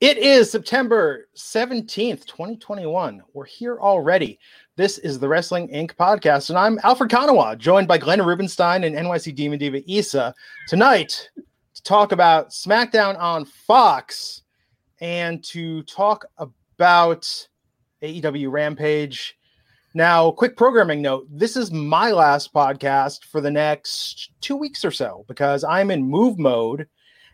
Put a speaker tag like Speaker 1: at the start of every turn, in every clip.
Speaker 1: It is September 17th, 2021. We're here already. This is the Wrestling Inc. podcast, and I'm Alfred Konuwa, joined by Glenn Rubenstein and NYC Demon Diva Isa tonight to talk about SmackDown on Fox and to talk about AEW Rampage. Now, quick programming note this is my last podcast for the next two weeks or so because I'm in move mode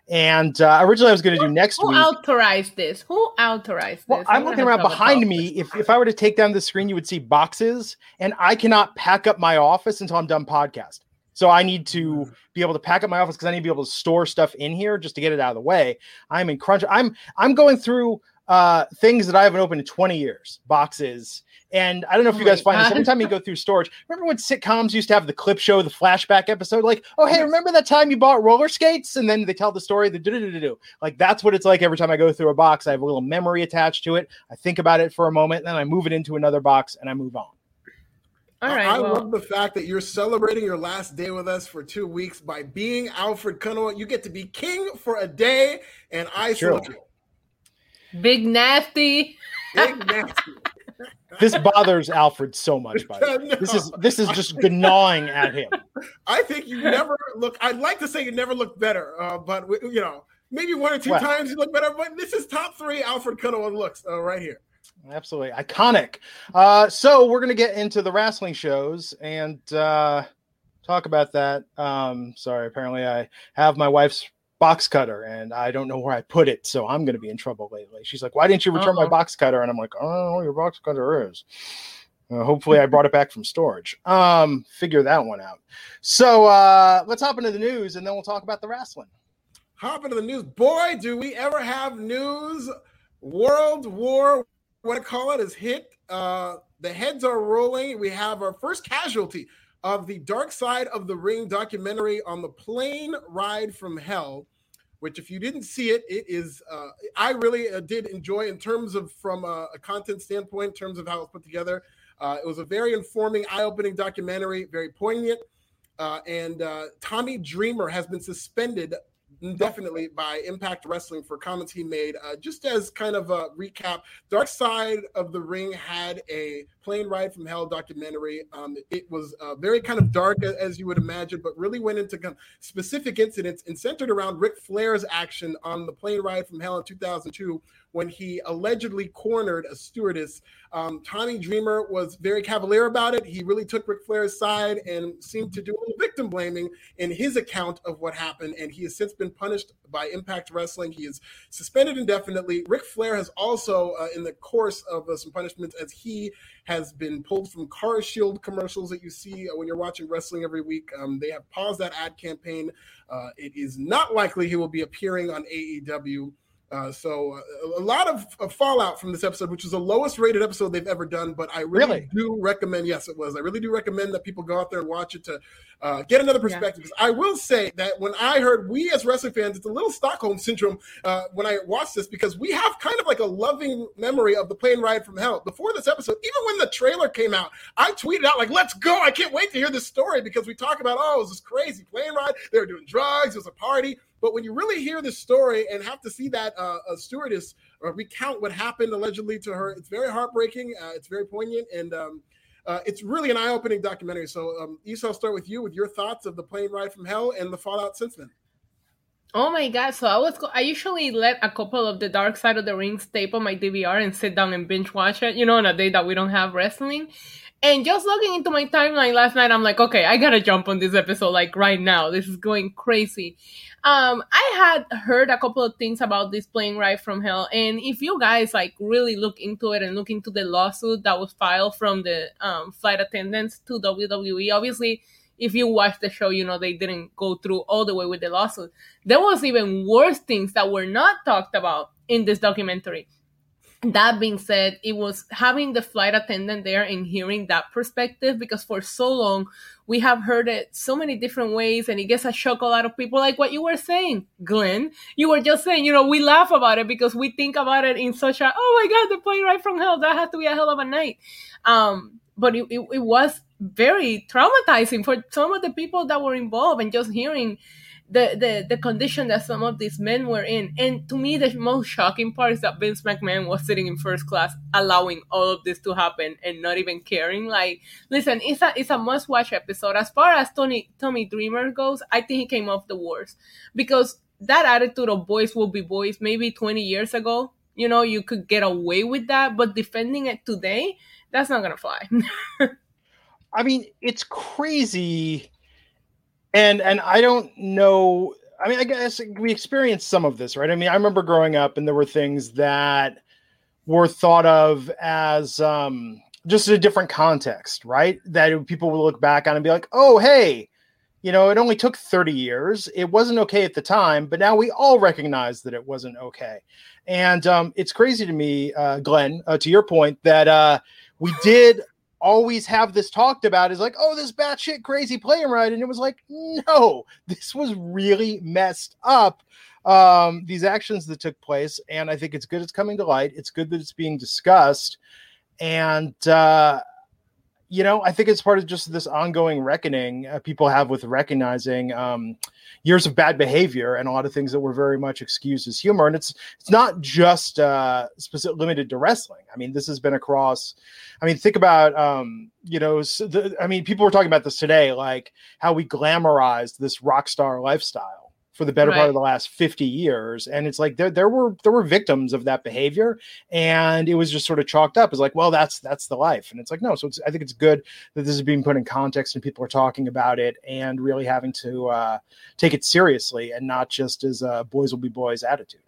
Speaker 1: and uh, originally, I was going to do next
Speaker 2: Who
Speaker 1: week.
Speaker 2: authorized this? Who authorized
Speaker 1: Well,
Speaker 2: this?
Speaker 1: I'm looking around behind me. If, if I were to take down the screen, you would see boxes, and I cannot pack up my office until I'm done podcast. So I need to be able to pack up my office because I need to be able to store stuff in here just to get it out of the way. I'm in crunch. I'm I'm going through uh, things that I haven't opened in 20 years, boxes. And I don't know if
Speaker 2: Oh
Speaker 1: you guys
Speaker 2: my
Speaker 1: find this every time you go through storage. Remember when sitcoms used to have the clip show, the flashback episode? Like, oh, hey, remember that time you bought roller skates? And then they tell the story, the do-do-do-do-do. Like, that's what it's like every time I go through a box. I have a little memory attached to it. I think about it for a moment, and then I move it into another box and I move on.
Speaker 2: All
Speaker 3: I-
Speaker 2: right.
Speaker 3: I
Speaker 2: well,
Speaker 3: love the fact that you're celebrating your last day with us for two weeks by being Alfred Konuwa. You get to be king for a day, and I
Speaker 1: True.
Speaker 3: salute you.
Speaker 2: Big nasty.
Speaker 3: Big nasty.
Speaker 1: This bothers Alfred so much, by the way.
Speaker 3: No.
Speaker 1: This is this is just gnawing at him.
Speaker 3: I think you never look. I'd like to say you never look better, uh, but you know, maybe one or two
Speaker 1: Well.
Speaker 3: times you look better. But this is top three Alfred Konuwa looks uh, right here.
Speaker 1: Absolutely iconic. Uh, so we're gonna get into the wrestling shows and uh, talk about that. Um, sorry, apparently I have my wife's box cutter and I don't know where I put it, so I'm gonna be in trouble lately. She's like, "Why didn't you return my
Speaker 2: Uh-oh.
Speaker 1: box cutter?" And I'm like, "I don't know where your box cutter is." Uh, hopefully, I brought it back from storage. Um, figure that one out. So uh, let's hop into the news and then we'll talk about the wrestling.
Speaker 3: Hop into the news. Boy, do we ever have news. World War, what I call it, is hit. Uh, the heads are rolling. We have our first casualty of the Dark Side of the Ring documentary on the plane ride from hell. Which, if you didn't see it, it is. Uh, I really uh, did enjoy in terms of from a, a content standpoint, in terms of how it's put together. Uh, it was a very informing, eye-opening documentary, very poignant. Uh, and uh, Tommy Dreamer has been suspended indefinitely by Impact Wrestling for comments he made. Uh, just as kind of a recap, Dark Side of the Ring had a plane ride from hell documentary. Um, it was uh, very kind of dark, as you would imagine, but really went into specific incidents and centered around Ric Flair's action on the plane ride from hell in 2002 when he allegedly cornered a stewardess. Um, Tommy Dreamer was very cavalier about it. He really took Ric Flair's side and seemed to do a little victim blaming in his account of what happened. And he has since been punished by Impact Wrestling. He is suspended indefinitely. Ric Flair has also, uh, in the course of uh, some punishments, as he has been pulled from Car Shield commercials that you see when you're watching wrestling every week. Um, they have paused that ad campaign. Uh, it is not likely he will be appearing on AEW. Uh, so uh, a lot of, of fallout from this episode, which was the lowest rated episode they've ever done. But I really,
Speaker 1: Really?
Speaker 3: do recommend. Yes, it was. I really do recommend that people go out there and watch it to uh, get another perspective. 'Cause I will say that when I heard we as wrestling fans, it's a little Stockholm syndrome uh, when I watched this because we have kind of like a loving memory of the plane ride from hell. Before this episode, even when the trailer came out, I tweeted out like, "Let's go! I can't wait to hear this story because we talk about oh, it was this crazy plane ride. They were doing drugs. It was a party." But when you really hear this story and have to see that uh, a stewardess uh, recount what happened allegedly to her, it's very heartbreaking. Uh, it's very poignant, and um, uh, it's really an eye-opening documentary. So, um, Issa, I'll start with you with your thoughts of the plane ride from hell and the fallout since then.
Speaker 2: Oh my god! So I was. I usually let a couple of the Dark Side of the Ring tape on my DVR and sit down and binge watch it. You know, on a day that we don't have wrestling. And just looking into my timeline last night, I'm like, okay, I gotta jump on this episode like right now. This is going crazy. Um, I had heard a couple of things about this plane ride from hell, and if you guys like really look into it and look into the lawsuit that was filed from the um, flight attendants to WWE, obviously if you watch the show, you know they didn't go through all the way with the lawsuit. There was even worse things that were not talked about in this documentary that being said, it was having the flight attendant there and hearing that perspective because for so long we have heard it so many different ways and it gets a shock a lot of people like what you were saying, Glenn. You were just saying, you know, we laugh about it because we think about it in such a oh my god, the plane right from hell, that has to be a hell of a night. Um, but it, it, it was very traumatizing for some of the people that were involved and just hearing the, the the condition that some of these men were in. And to me, the most shocking part is that Vince McMahon was sitting in first class, allowing all of this to happen and not even caring. Like, listen, it's a it's a must watch episode. As far as Tony Tommy Dreamer goes, I think he came off the worst because that attitude of boys will be boys maybe 20 years ago you know you could get away with that but defending it today that's not gonna fly
Speaker 1: i mean it's crazy and and I don't know. I mean, I guess we experienced some of this, right? I mean, I remember growing up, and there were things that were thought of as um, just a different context, right? That people would look back on and be like, "Oh, hey." You know, it only took 30 years. It wasn't okay at the time, but now we all recognize that it wasn't okay. And um, it's crazy to me, uh, Glenn, uh, to your point, that uh, we did always have this talked about is like, oh, this batshit crazy plane ride. And it was like, no, this was really messed up. Um, these actions that took place. And I think it's good it's coming to light. It's good that it's being discussed. And, uh, you know, I think it's part of just this ongoing reckoning uh, people have with recognizing um, years of bad behavior and a lot of things that were very much excused as humor. And it's it's not just uh, specific limited to wrestling. I mean, this has been across. I mean, think about um, you know, the, I mean, people were talking about this today, like how we glamorized this rock star lifestyle for the better right. part of the last 50 years and it's like there there were there were victims of that behavior and it was just sort of chalked up as like well that's that's the life and it's like no so it's, i think it's good that this is being put in context and people are talking about it and really having to uh, take it seriously and not just as a boys will be boys attitude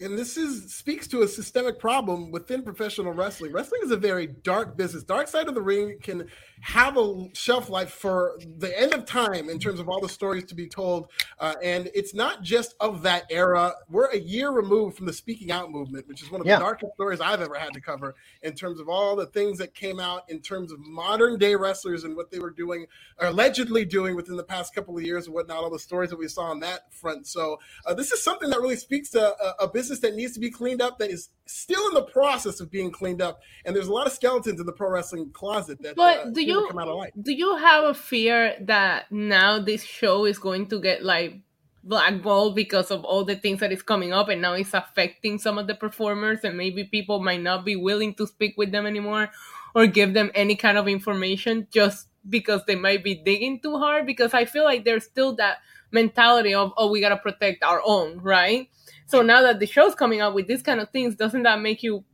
Speaker 3: and this is speaks to a systemic problem within professional wrestling. Wrestling is a very dark business. Dark side of the ring can have a shelf life for the end of time in terms of all the stories to be told. Uh, and it's not just of that era. We're a year removed from the speaking out movement, which is one of yeah. the darkest stories I've ever had to cover in terms of all the things that came out in terms of modern day wrestlers and what they were doing, or allegedly doing within the past couple of years and whatnot, all the stories that we saw on that front. So uh, this is something that really speaks to a, a business that needs to be cleaned up, that is still in the process of being cleaned up. And there's a lot of skeletons in the pro wrestling closet that
Speaker 2: but uh, do you come out of light. Do you have a fear that now this show is going to get like blackballed because of all the things that is coming up and now it's affecting some of the performers and maybe people might not be willing to speak with them anymore or give them any kind of information just because they might be digging too hard because I feel like there's still that mentality of oh we got to protect our own right so now that the show's coming out with these kind of things, doesn't that make you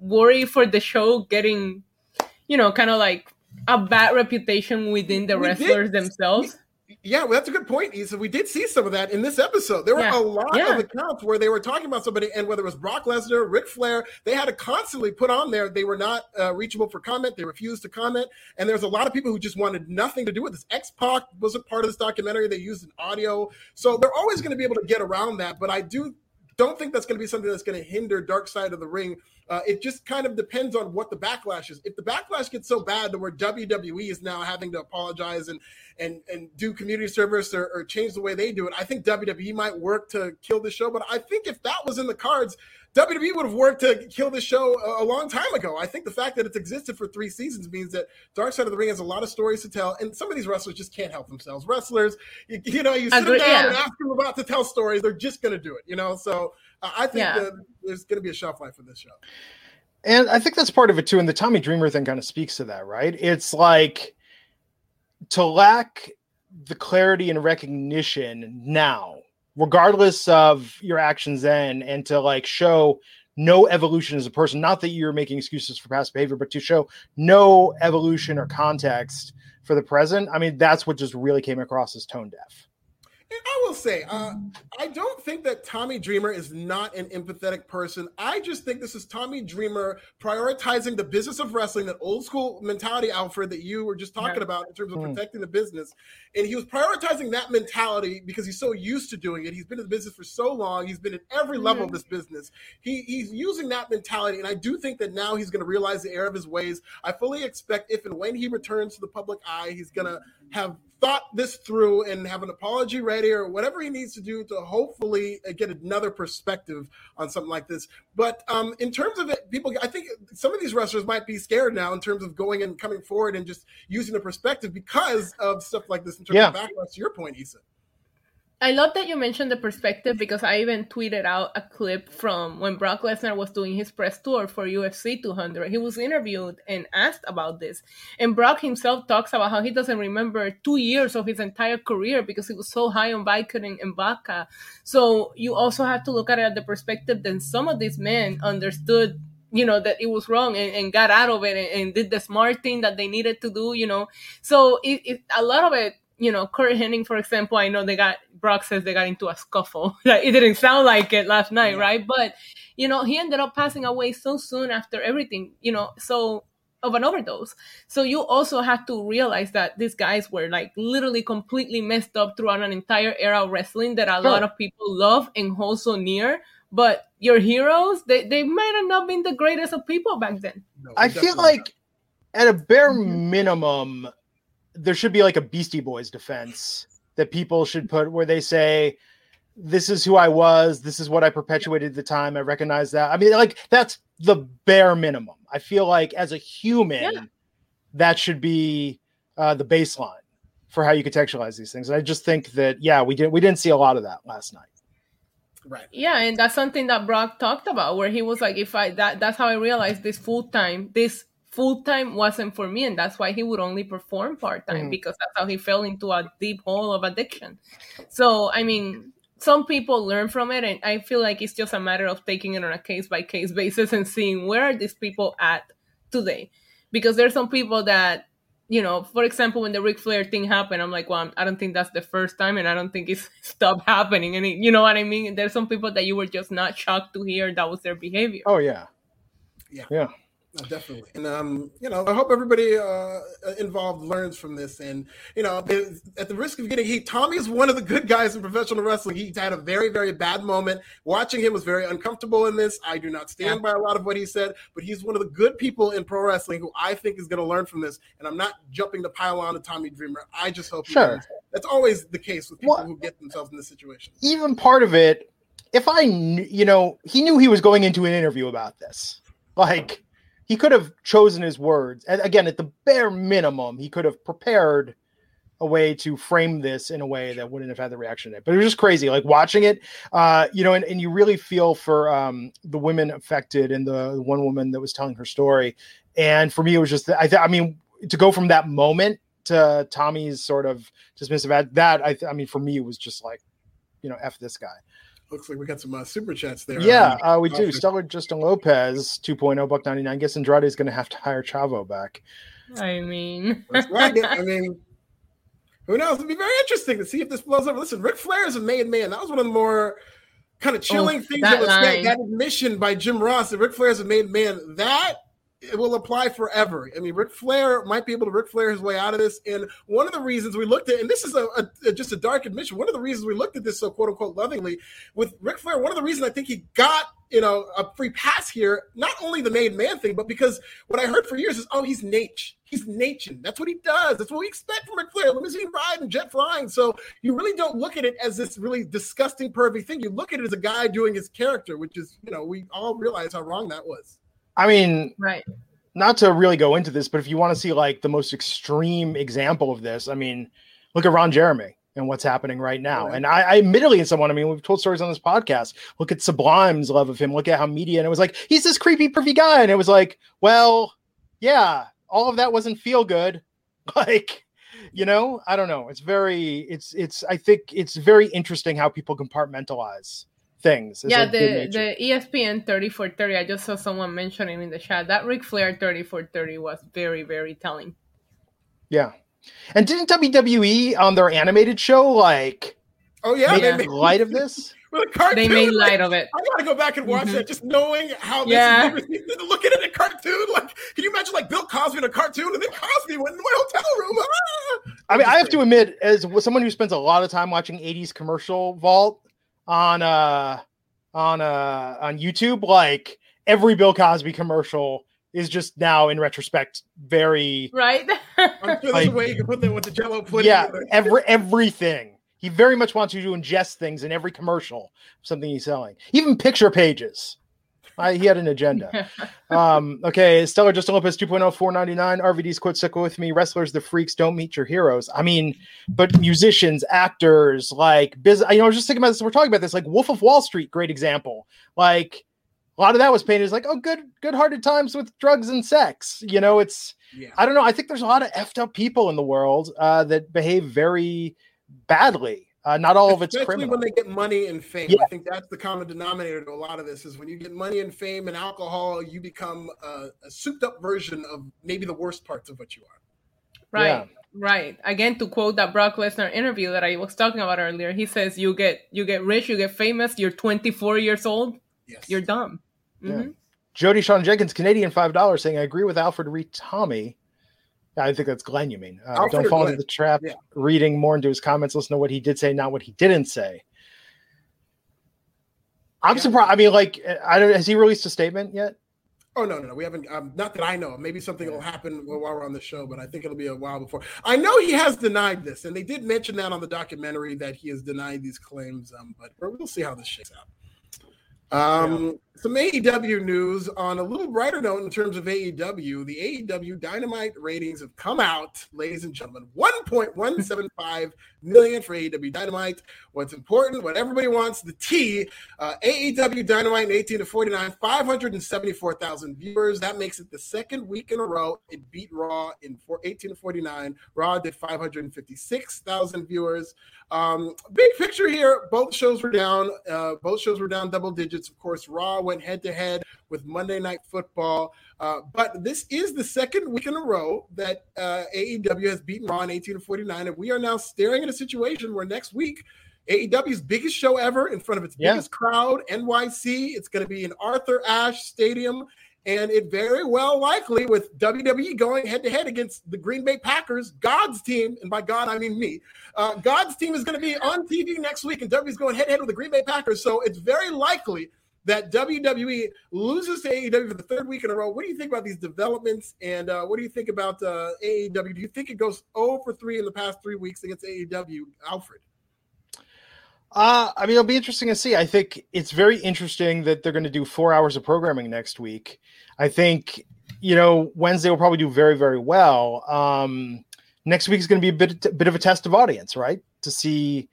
Speaker 2: worry for the show getting, you know, kind of like a bad reputation within the we wrestlers did. themselves?
Speaker 3: Yeah, well, that's a good point, Isa. We did see some of that in this episode. There were yeah. a lot yeah. of accounts where they were talking about somebody, and whether it was Brock Lesnar, Ric Flair, they had to constantly put on there they were not uh, reachable for comment. They refused to comment, and there's a lot of people who just wanted nothing to do with this. X Pac was a part of this documentary. They used an audio, so they're always going to be able to get around that. But I do don't think that's going to be something that's going to hinder Dark Side of the Ring. Uh, it just kind of depends on what the backlash is. If the backlash gets so bad that where WWE is now having to apologize and and and do community service or, or change the way they do it, I think WWE might work to kill the show. But I think if that was in the cards, WWE would have worked to kill this show a, a, long time ago. I think the fact that it's existed for three seasons means that Dark Side of the Ring has a lot of stories to tell, and some of these wrestlers just can't help themselves. Wrestlers, you, you know, you sit Agreed, them down yeah. and ask them about to tell stories, they're just going to do it. You know, so uh, I think yeah. there's going to be a shelf life for this show.
Speaker 1: And I think that's part of it too. And the Tommy Dreamer thing kind of speaks to that, right? It's like to lack the clarity and recognition now regardless of your actions then and to like show no evolution as a person not that you're making excuses for past behavior but to show no evolution or context for the present i mean that's what just really came across as tone deaf
Speaker 3: I will say, uh, I don't think that Tommy Dreamer is not an empathetic person. I just think this is Tommy Dreamer prioritizing the business of wrestling, that old school mentality, Alfred, that you were just talking about in terms of mm. protecting the business. And he was prioritizing that mentality because he's so used to doing it. He's been in the business for so long. He's been at every level mm. of this business. He, he's using that mentality. And I do think that now he's going to realize the error of his ways. I fully expect if and when he returns to the public eye, he's going to have thought this through and have an apology ready or whatever he needs to do to hopefully uh, get another perspective on something like this. But um, in terms of it, people, I think some of these wrestlers might be scared now in terms of going and coming forward and just using the perspective because of stuff like this in terms yeah. of backlash. To your point, Isa.
Speaker 2: I love that you mentioned the perspective because I even tweeted out a clip from when Brock Lesnar was doing his press tour for UFC 200. He was interviewed and asked about this. And Brock himself talks about how he doesn't remember two years of his entire career because he was so high on Vicodin and vodka. So you also have to look at it at the perspective that some of these men understood you know that it was wrong and, and got out of it and, and, did the smart thing that they needed to do you know so it, it, a lot of it you know, Curt Hennig, for example, I know they got Brock says they got into a scuffle. like it didn't sound like it last night, yeah. right? But you know, he ended up passing away so soon after everything, you know, so of an overdose. So you also have to realize that these guys were like literally completely messed up throughout an entire era of wrestling that a sure. lot of people love and hold so near. But your heroes, they, they might have not been the greatest of people back then.
Speaker 1: No, I feel like not. at a bare mm-hmm. minimum, there should be like a Beastie Boys defense that people should put where they say, "This is who I was. This is what I perpetuated at the time. I recognize that." I mean, like that's the bare minimum. I feel like as a human, yeah. that should be uh, the baseline for how you contextualize these things. And I just think that yeah, we didn't we didn't see a lot of that last night.
Speaker 2: Right. Yeah, and that's something that Brock talked about, where he was like, "If I that that's how I realized this full time this full time wasn't for me, and that's why he would only perform part time mm. because that's how he fell into a deep hole of addiction. So, I mean, some people learn from it, and I feel like it's just a matter of taking it on a case by case basis and seeing where are these people at today. Because there's some people that, you know, for example, when the Ric Flair thing happened, I'm like, well, I don't think that's the first time, and I don't think it's stopped happening. And it, you know what I mean? There's some people that you were just not shocked to hear that was their behavior.
Speaker 1: Oh yeah,
Speaker 3: yeah, yeah definitely. And um, you know, I hope everybody uh, involved learns from this. And you know, at the risk of getting heat, Tommy is one of the good guys in professional wrestling. He had a very, very bad moment. Watching him was very uncomfortable in this. I do not stand by a lot of what he said, but he's one of the good people in pro wrestling who I think is going to learn from this. And I'm not jumping to pile on to Tommy Dreamer. I just hope sure. That's always the case with people well, who get themselves in this situation.
Speaker 1: Even part of it, if I, you know, he knew he was going into an interview about this. Like, he could have chosen his words. And again, at the bare minimum, he could have prepared a way to frame this in a way that wouldn't have had the reaction it. But it was just crazy, like watching it, uh, you know, and, and you really feel for um, the women affected and the one woman that was telling her story. And for me, it was just, I, th- I mean, to go from that moment to Tommy's sort of dismissive that, I, th- I mean, for me, it was just like, you know, F this guy
Speaker 3: looks like we got some uh, super chats there.
Speaker 1: Yeah, uh, we do. Stellar Justin Lopez, 2.0 buck 99. Guess Andrade is going to have to hire Chavo back.
Speaker 2: I mean,
Speaker 3: right. I mean, who knows? It'd be very interesting to see if this blows over. Listen, Ric Flair is a made man. That was one of the more kind of chilling oh, things that, that was that, that admission by Jim Ross that Ric Flair is a made man. That it will apply forever. I mean, Ric Flair might be able to Ric Flair his way out of this. And one of the reasons we looked at, and this is a, a, just a dark admission, one of the reasons we looked at this so quote unquote lovingly with Ric Flair, one of the reasons I think he got you know a free pass here, not only the made man thing, but because what I heard for years is, oh, he's Nate. He's Nation. That's what he does. That's what we expect from Ric Flair. Limousine ride and jet flying. So you really don't look at it as this really disgusting, pervy thing. You look at it as a guy doing his character, which is, you know, we all realize how wrong that was.
Speaker 1: I mean,
Speaker 2: right.
Speaker 1: Not to really go into this, but if you want to see like the most extreme example of this, I mean, look at Ron Jeremy and what's happening right now. Right. And I, I admittedly, in someone, I mean, we've told stories on this podcast. Look at Sublime's love of him. Look at how media, and it was like he's this creepy, pervy guy, and it was like, well, yeah, all of that wasn't feel good. Like, you know, I don't know. It's very, it's, it's. I think it's very interesting how people compartmentalize things.
Speaker 2: Yeah, the the ESPN thirty for thirty. I just saw someone mentioning in the chat that Ric Flair thirty for thirty was very very telling.
Speaker 1: Yeah, and didn't WWE on their animated show like
Speaker 3: Oh yeah,
Speaker 1: Make
Speaker 2: Yeah.
Speaker 1: they light of this.
Speaker 3: with a cartoon.
Speaker 2: They made
Speaker 3: like,
Speaker 2: light of it.
Speaker 3: I gotta go back and watch
Speaker 2: Mhm.
Speaker 3: that, just knowing how this
Speaker 2: Yeah.
Speaker 3: is looking at a cartoon. Like, can you imagine like Bill Cosby in a cartoon, and then Cosby went in my hotel room? Ah!
Speaker 1: I mean, I have to admit, as someone who spends a lot of time watching '80s commercial vault on uh on uh on YouTube, like every Bill Cosby commercial is just now, in retrospect, very
Speaker 2: Right?
Speaker 3: I'm sure there's
Speaker 1: Like-
Speaker 3: a way you can put that with the Jello pudding.
Speaker 1: yeah, every everything. He very much wants you to ingest things in every commercial, something he's selling, even picture pages. I, he had an agenda. um, okay, Stellar Justin Lopez 2.0, 499. RVD's quote, sickle with me. Wrestlers, the freaks, don't meet your heroes. I mean, but musicians, actors, like, business. you know, I was just thinking about this. We're talking about this, like Wolf of Wall Street, great example. Like, a lot of that was painted as like, oh, good, good hearted times with drugs and sex. You know, it's,
Speaker 3: yeah.
Speaker 1: I don't know. I think there's a lot of effed up people in the world uh, that behave very badly. Uh, not all of it's
Speaker 3: Especially
Speaker 1: criminal.
Speaker 3: when they get money and fame.
Speaker 1: Yeah.
Speaker 3: I think that's the common denominator to a lot of this is when you get money and fame and alcohol, you become a, a souped up version of maybe the worst parts of what you are.
Speaker 2: Right.
Speaker 1: Yeah.
Speaker 2: Right. Again, to quote that Brock Lesnar interview that I was talking about earlier, he says, "You get you get rich, you get famous. You're 24 years old.
Speaker 3: Yes.
Speaker 2: You're dumb."
Speaker 1: Yeah.
Speaker 2: Mhm.
Speaker 1: Jody Sean Jenkins, Canadian five dollars, saying I agree with Alfred Reed Tommy. I think that's Glenn. You mean? Uh, don't fall
Speaker 3: Glenn?
Speaker 1: into the trap.
Speaker 3: Yeah.
Speaker 1: Reading more into his comments, listen to what he did say, not what he didn't say. I'm
Speaker 3: Yeah.
Speaker 1: surprised. I mean, like, I don't. Has he released a statement yet?
Speaker 3: Oh no, no, no. We haven't. Um, not that I know. of. Maybe something will happen while we're on the show, but I think it'll be a while before. I know he has denied this, and they did mention that on the documentary that he has denied these claims. Um, but we'll see how this shakes out. Um, some AEW news on a little brighter note in terms of AEW. The AEW Dynamite ratings have come out, ladies and gentlemen. 1.175 million for AEW Dynamite. What's important, what everybody wants, the T. Uh, AEW Dynamite in 18 to 49, 574,000 viewers. That makes it the second week in a row. It beat Raw in four, 18 to 49. Raw did 556,000 viewers. Um, big picture here, both shows were down. Uh, both shows were down double digits. Of course, Raw went head to head with Monday Night Football. Uh, but this is the second week in a row that uh, AEW has beaten Raw in 18 to 49. And we are now staring at a situation where next week, AEW's biggest show ever in front of its
Speaker 1: Yeah.
Speaker 3: biggest crowd, NYC. It's going to be in Arthur Ashe Stadium. And it very well likely with WWE going head to head against the Green Bay Packers, God's team, and by God I mean me. Uh, God's team is going to be on TV next week, and WWE's going head to head with the Green Bay Packers. So it's very likely that WWE loses to AEW for the third week in a row. What do you think about these developments? And uh, what do you think about uh, AEW? Do you think it goes 0 for 3 in the past three weeks against AEW? Alfred.
Speaker 1: Uh, I mean, it'll be interesting to see. I think it's very interesting that they're going to do four hours of programming next week. I think, you know, Wednesday will probably do very, very well. Um, next week is going to be a bit, bit of a test of audience, right? To see.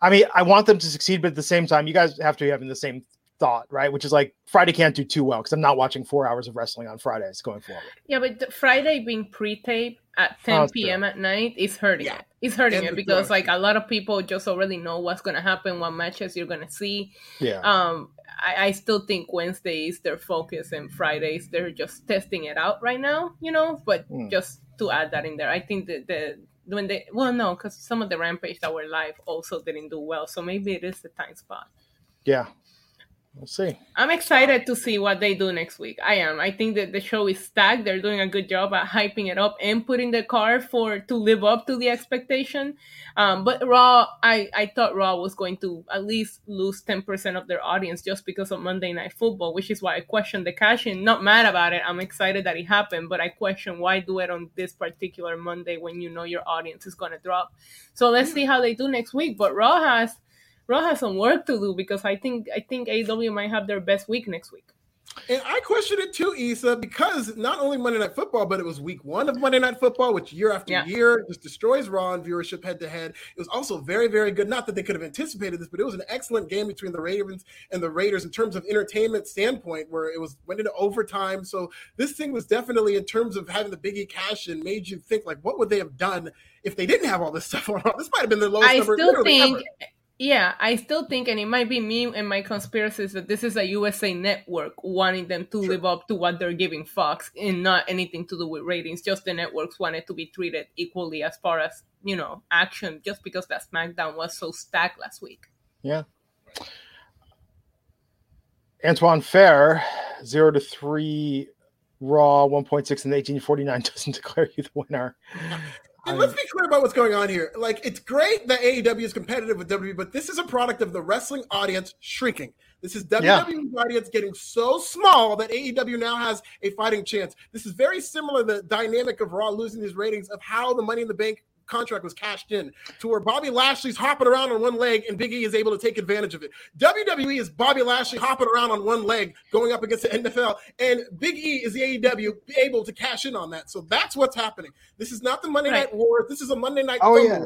Speaker 1: I mean, I want them to succeed, but at the same time, you guys have to be having the same thought, right? Which is like Friday can't do too well because I'm not watching four hours of wrestling on Fridays going forward.
Speaker 2: Yeah, but Friday being pre-tape at 10
Speaker 1: Oh, that's
Speaker 2: p.m. at night is hurting
Speaker 3: Yeah.
Speaker 2: it. It's hurting
Speaker 3: And
Speaker 2: it because
Speaker 3: production.
Speaker 2: like a lot of people just already know what's gonna happen, what matches you're gonna see.
Speaker 1: Yeah.
Speaker 2: Um, I, I still think Wednesday is their focus and Fridays they're just testing it out right now, you know. But
Speaker 1: Mm.
Speaker 2: just to add that in there, I think that the when they well no, because some of the rampage that were live also didn't do well, so maybe it is the time spot.
Speaker 1: yeah. We'll see.
Speaker 2: I'm excited to see what they do next week. I am. I think that the show is stacked. They're doing a good job at hyping it up and putting the car for to live up to the expectation. Um, but Raw, I I thought Raw was going to at least lose 10% of their audience just because of Monday Night Football, which is why I question the cash in. Not mad about it. I'm excited that it happened, but I question why do it on this particular Monday when you know your audience is going to drop. So let's see how they do next week. But Raw has Raw has some work to do because I think I think AW might have their best week next week.
Speaker 3: And I question it too, Issa, because not only Monday Night Football, but it was week one of Monday Night Football, which year after
Speaker 2: Yeah.
Speaker 3: year just destroys Raw and viewership head to head. It was also very, very good. Not that they could have anticipated this, but it was an excellent game between the Ravens and the Raiders in terms of entertainment standpoint, where it was went into overtime. So this thing was definitely in terms of having the Biggie cash and made you think like, what would they have done if they didn't have all this stuff on? This might have been the lowest
Speaker 2: I
Speaker 3: number
Speaker 2: still think,
Speaker 3: ever.
Speaker 2: Yeah, I still think, and it might be me and my conspiracies that this is a USA network wanting them to
Speaker 3: Sure.
Speaker 2: live up to what they're giving Fox and not anything to do with ratings. Just the networks wanted to be treated equally as far as you know action just because that SmackDown was so stacked last week.
Speaker 1: Yeah. Antoine Fair, zero to three Raw, 1.6 and 1849 doesn't declare you the winner.
Speaker 3: And let's be clear about what's going on here. Like, it's great that AEW is competitive with WWE, but this is a product of the wrestling audience shrinking. This is WWE's yeah. audience getting so small that AEW now has a fighting chance. This is very similar the dynamic of Raw losing these ratings of how the Money in the Bank contract was cashed in to where Bobby Lashley's hopping around on one leg and Big E is able to take advantage of it. WWE is Bobby Lashley hopping around on one leg going up against the NFL, and Big E is the AEW able to cash in on that. So that's what's happening. This is not the Monday right. Night War. This is a Monday Night.
Speaker 1: Oh yeah.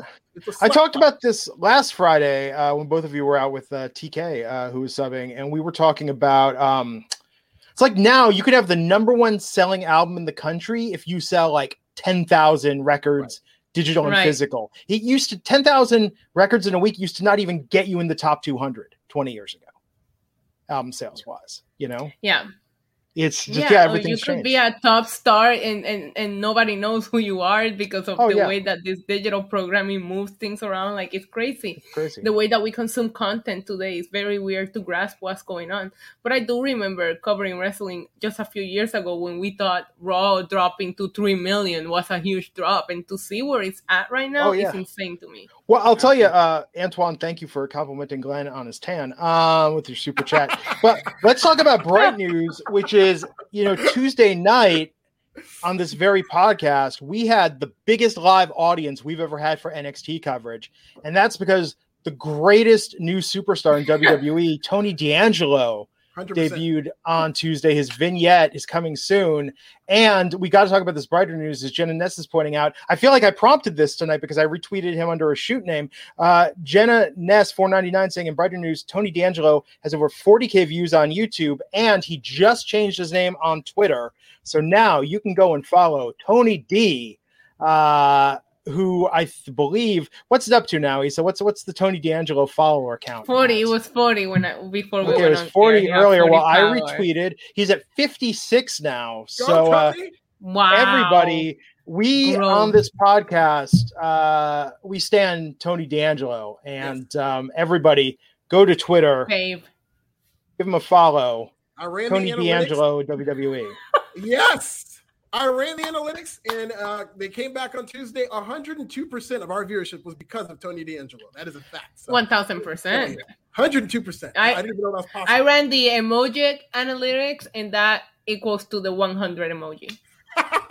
Speaker 1: I talked about this last Friday uh, when both of you were out with uh, TK, uh, who was subbing, and we were talking about. Um, it's like now you could have the number one selling album in the country if you sell like 10,000 records right digital and right. physical. It used to 10,000 records in a week used to not even get you in the top 200 20 years ago, album sales wise, you know?
Speaker 2: Yeah.
Speaker 1: It's just yeah, yeah everything's
Speaker 2: you
Speaker 1: could
Speaker 2: be a top star and, and and nobody knows who you are because of oh, the yeah. way that this digital programming moves things around. Like it's crazy.
Speaker 1: It's crazy.
Speaker 2: The way that we consume content today is very weird to grasp what's going on. But I do remember covering wrestling just a few years ago when we thought Raw dropping to three million was a huge drop, and to see where it's at right oh, now oh, yeah. is insane to me.
Speaker 1: Well, I'll tell you, uh, Antoine, thank you for complimenting Glenn on his tan uh, with your super chat. but let's talk about bright news, which is, you know, Tuesday night on this very podcast, we had the biggest live audience we've ever had for NXT coverage. And that's because the greatest new superstar in WWE, Tony D'Angelo, 100%. debuted on Tuesday. His vignette is coming soon. And we got to talk about this brighter news, as Jenna Ness is pointing out. I feel like I prompted this tonight because I retweeted him under a shoot name. Uh, Jenna Ness, 499, saying in brighter news, Tony D'Angelo has over 40K views on YouTube and he just changed his name on Twitter. So now you can go and follow Tony D. Uh, who I th- believe what's it up to now? He said, "What's what's the Tony D'Angelo follower count?"
Speaker 2: Forty. It was forty when I before we.
Speaker 1: Okay, it was forty earlier. 40 well, I retweeted. He's at fifty six now. so uh,
Speaker 2: wow,
Speaker 1: everybody. We Gross. on this podcast, uh, we stand Tony D'Angelo, and yes. um, everybody go to Twitter,
Speaker 2: Babe.
Speaker 1: give him a follow. Tony D'Angelo, WWE.
Speaker 3: yes. I ran the analytics and uh, they came back on Tuesday. 102% of our viewership was because of Tony D'Angelo. That is a fact.
Speaker 2: So, 1000%.
Speaker 3: 102%. I, I, didn't even know that was possible.
Speaker 2: I ran the emoji analytics and that equals to the 100 emoji.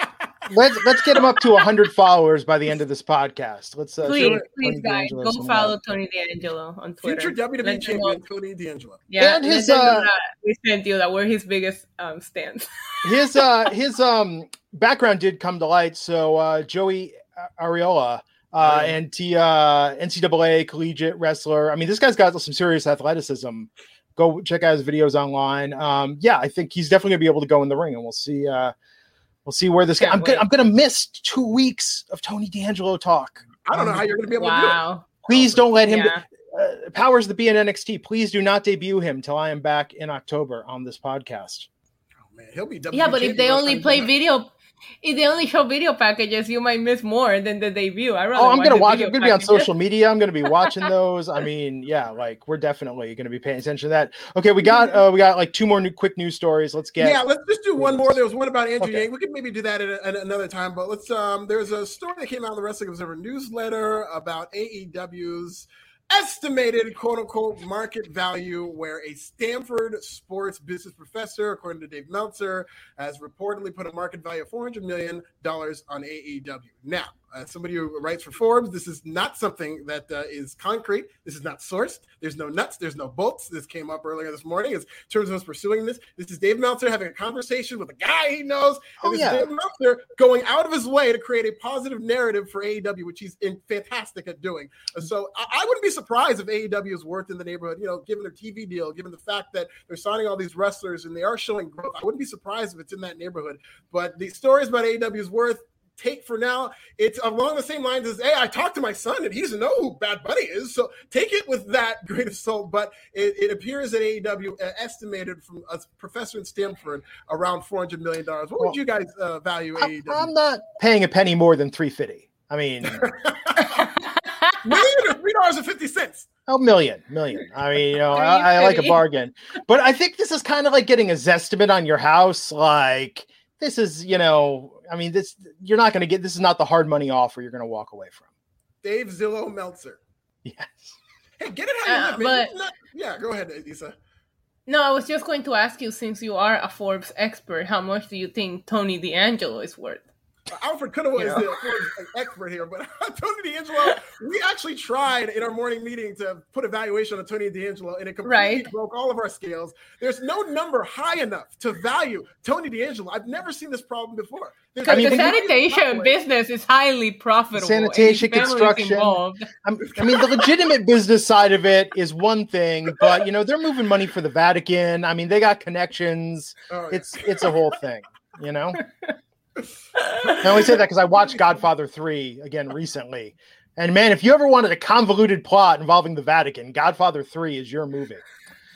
Speaker 1: let's let's get him up to 100 followers by the end of this podcast. Let's
Speaker 2: uh, please, please, guys, go follow Tony D'Angelo on Twitter.
Speaker 3: Future WWE champion Tony D'Angelo.
Speaker 2: Yeah, and his uh, we sent you that we're his biggest um, stands.
Speaker 1: his uh his um background did come to light. So uh, Joey Ariola. Uh, and he, uh, NCAA collegiate wrestler. I mean, this guy's got some serious athleticism. Go check out his videos online. Um, yeah, I think he's definitely gonna be able to go in the ring, and we'll see. Uh, We'll see where this. Guy, I'm, gonna, I'm gonna miss two weeks of Tony D'Angelo talk.
Speaker 3: I don't know how you're gonna be able wow. to do it.
Speaker 1: Please don't let him. Yeah. Uh, powers that be in NXT. Please do not debut him till I am back in October on this podcast.
Speaker 3: Oh man, he'll be.
Speaker 2: WWE yeah, but if they only play video, if they only show video packages, you might miss more than the debut. I
Speaker 1: oh, I'm gonna watch. I'm gonna be on social media. I'm gonna be watching those. I mean, yeah, like we're definitely gonna be paying attention to that. Okay, we got uh, we got like two more new quick news stories. Let's get.
Speaker 3: Yeah, let's just do one more. There was one about Andrew okay. Yang. We could maybe do that at, a, at, another time. But let's. Um, there's a story that came out of the Wrestling Observer newsletter about AEW's estimated quote unquote market value where a Stanford sports business professor, according to Dave Meltzer, has reportedly put a market value of $400 million on AEW. Now, uh, somebody who writes for Forbes, this is not something that uh, is concrete. This is not sourced. There's no nuts. There's no bolts. This came up earlier this morning. As terms of us pursuing this, this is Dave Meltzer having a conversation with a guy he knows. And oh, this yeah. is Dave Meltzer going out of his way to create a positive narrative for AEW, which he's in, fantastic at doing. Uh, so I, I, wouldn't be surprised if AEW is worth in the neighborhood, you know, given their TV deal, given the fact that they're signing all these wrestlers and they are showing growth. I wouldn't be surprised if it's in that neighborhood. But the stories about AEW's worth take for now. It's along the same lines as, hey, I talked to my son and he doesn't know who Bad Bunny is. So take it with that grain of salt. But it, it appears that AEW uh, estimated from a professor in Stanford around $400 million. What well, would you guys uh, value AEW?
Speaker 1: I'm not paying a penny more than 350 I mean,
Speaker 3: million or three dollars and fifty cents.
Speaker 1: A million, million. I mean, you know, I, I like a bargain, but I think this is kind of like getting a zestimate on your house. Like this is, you know, I mean, this you're not going to get. This is not the hard money offer you're going to walk away from.
Speaker 3: Dave Zillow Meltzer.
Speaker 1: Yes.
Speaker 3: Hey, get it how you uh, live, but, not, yeah, go ahead, Isa.
Speaker 2: No, I was just going to ask you, since you are a Forbes expert, how much do you think Tony D'Angelo is worth?
Speaker 3: Alfred Konuwa is the expert here, but Tony D'Angelo, we actually tried in our morning meeting to put a valuation on Tony D'Angelo, and it completely right. broke all of our scales. There's no number high enough to value Tony D'Angelo. I've never seen this problem before.
Speaker 2: Because the sanitation business is highly profitable.
Speaker 1: Sanitation, construction. I mean, the legitimate business side of it is one thing, but you know they're moving money for the Vatican. I mean, they got connections. Oh, yeah. It's it's a whole thing. You know. I only say that because I watched Godfather 3 again recently. And man, if you ever wanted a convoluted plot involving the Vatican, Godfather 3 is your movie.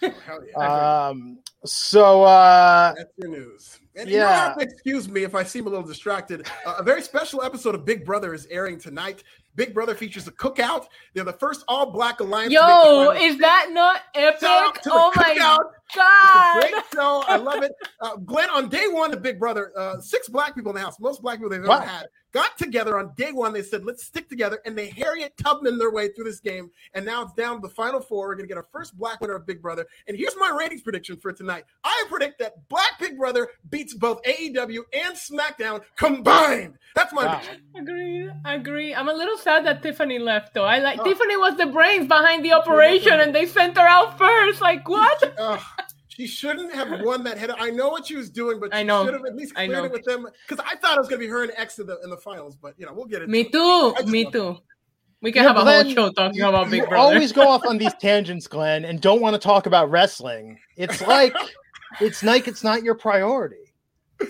Speaker 1: Oh, yeah. Um, so uh,
Speaker 3: that's your news. And yeah. You know, excuse me if I seem a little distracted. Uh, a very special episode of Big Brother is airing tonight. Big Brother features a cookout. They're the first all black alliance.
Speaker 2: Yo, is that not epic? Oh my god!
Speaker 3: Great show. I love it. Uh, Glenn, on day one of Big Brother, uh, six black people in the house, most black people they've ever had got together on day one. They said, let's stick together. And they Harriet Tubman their way through this game. And now it's down to the final four. We're going to get our first black winner of Big Brother. And here's my ratings prediction for tonight I predict that Black Big Brother beats both AEW and SmackDown combined. That's my wow.
Speaker 2: Agree. Agree. I'm a little sad that Tiffany left, though. I like oh. Tiffany was the brains behind the operation, and they sent her out first. Like, what?
Speaker 3: Uh, she shouldn't have won that head. I know what she was doing, but she I know. should have at least cleared it with them. Because I thought it was going to be her and X in the in the finals. But you know, we'll get it.
Speaker 2: Me too. Me too. We can yeah, have a whole show talking about Big Brother.
Speaker 1: Always go off on these tangents, Glenn, and don't want to talk about wrestling. It's like it's like it's not your priority.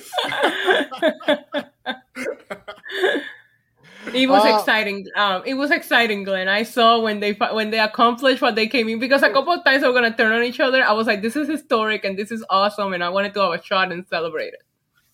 Speaker 2: it was uh, exciting. Um, it was exciting, Glenn. I saw when they when they accomplished what they came in because a couple of times they were gonna turn on each other. I was like, "This is historic and this is awesome," and I wanted to have a shot and celebrate it.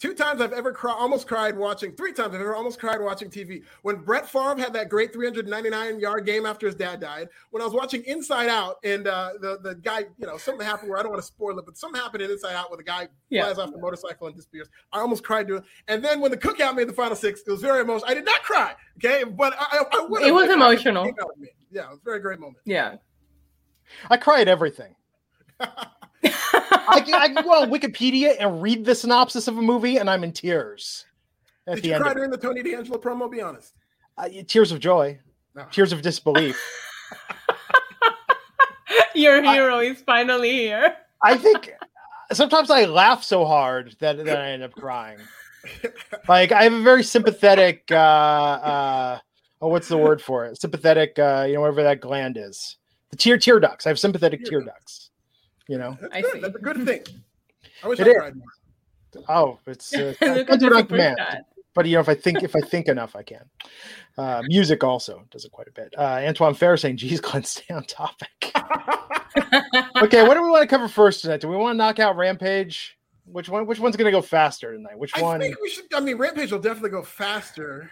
Speaker 3: Two times I've ever cried, almost cried watching. Three times I've ever almost cried watching TV. When Brett Favre had that great 399 yard game after his dad died. When I was watching Inside Out and uh, the the guy, you know, something happened where I don't want to spoil it, but something happened in Inside Out where the guy yeah. flies off the motorcycle and disappears. I almost cried doing. And then when the cookout made the final six, it was very emotional. I did not cry, okay, but I, I,
Speaker 2: I It was emotional.
Speaker 3: Yeah, it was a very great moment.
Speaker 2: Yeah,
Speaker 1: I cried everything. I, I can go on Wikipedia and read the synopsis of a movie, and I'm in tears.
Speaker 3: At Did the you end cry during the Tony D'Angelo promo? Be honest.
Speaker 1: Uh, tears of joy, no. tears of disbelief.
Speaker 2: Your hero I, is finally here.
Speaker 1: I think sometimes I laugh so hard that, that I end up crying. Like I have a very sympathetic. Uh, uh, oh, what's the word for it? Sympathetic. Uh, you know, whatever that gland is. The tear tear ducts. I have sympathetic tear, tear ducts. You know,
Speaker 3: that's I good. See. That's a good thing. I wish it I tried more.
Speaker 1: Oh, it's uh, on command. But you know, if I think if I think enough, I can. Uh, music also does it quite a bit. Uh, Antoine Fair saying, "Geez, Glenn, stay on topic." okay, what do we want to cover first tonight? Do we want to knock out Rampage? Which one? Which one's going to go faster tonight? Which
Speaker 3: I
Speaker 1: one?
Speaker 3: I think we should. I mean, Rampage will definitely go faster.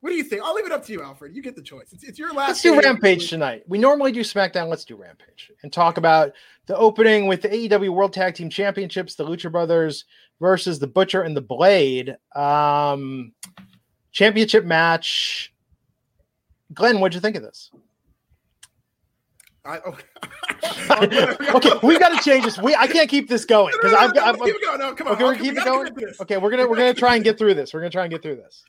Speaker 3: What do you think? I'll leave it up to you, Alfred. You get the choice. It's, it's your last.
Speaker 1: Let's do Rampage tonight. We normally do SmackDown. Let's do Rampage and talk about the opening with the AEW World Tag Team Championships, the Lucha Brothers versus the Butcher and the Blade. Um, championship match. Glenn, what'd you think of this?
Speaker 3: I,
Speaker 1: okay. okay, we got to change this. We I can't keep this going because I've got.
Speaker 3: Keep it going. No, come on.
Speaker 1: Okay, we're keep it going. Okay, we're gonna we're gonna try and get through this. We're gonna try and get through this.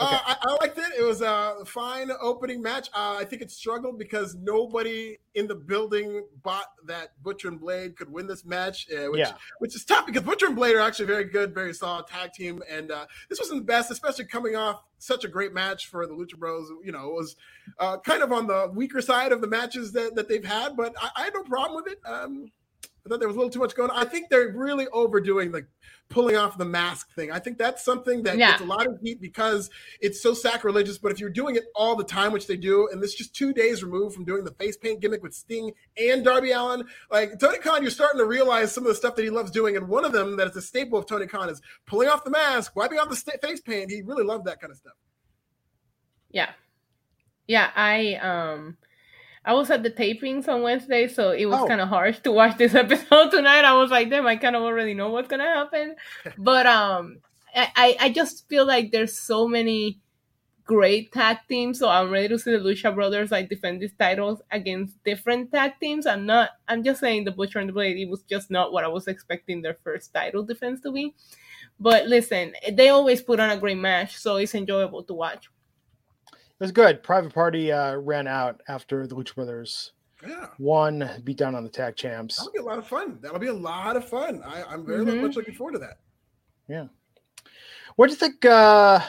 Speaker 3: Okay. Uh, I, I, liked it. It was a fine opening match. Uh, I think it struggled because nobody in the building bought that Butcher and Blade could win this match, uh, which yeah. which is tough because Butcher and Blade are actually very good, very solid tag team, and uh, this wasn't the best, especially coming off such a great match for the Lucha Bros. You know, it was uh, kind of on the weaker side of the matches that, that they've had, but I, I had no problem with it. Um, I thought there was a little too much going on. I think they're really overdoing the pulling off the mask thing. I think that's something that yeah. gets a lot of heat because it's so sacrilegious. But if you're doing it all the time, which they do, and this just two days removed from doing the face paint gimmick with Sting and Darby Allin, like Tony Khan, you're starting to realize some of the stuff that he loves doing. And one of them that is a staple of Tony Khan is pulling off the mask, wiping off the st- face paint. He really loved that kind of stuff.
Speaker 2: Yeah. Yeah, I um I was at the tapings on Wednesday, so it was
Speaker 1: Oh.
Speaker 2: kind of harsh to watch this episode tonight. I was like, damn, I kind of already know what's gonna happen. But um I, I- just feel like there's so many great tag teams, so I'm ready to see the Lucha Brothers like defend these titles against different tag teams. I'm not I'm just saying the Butcher and the Blade, it was just not what I was expecting their first title defense to be. But listen, they always put on a great match, so it's enjoyable to watch.
Speaker 1: It was good. Private Party uh, ran out after the Lucha Brothers
Speaker 3: Yeah.
Speaker 1: won, beat down on the tag champs.
Speaker 3: That'll be a lot of fun. That'll be a lot of fun. I, I'm very
Speaker 2: Mhm.
Speaker 3: much looking forward to that. Yeah.
Speaker 1: What do you think, uh,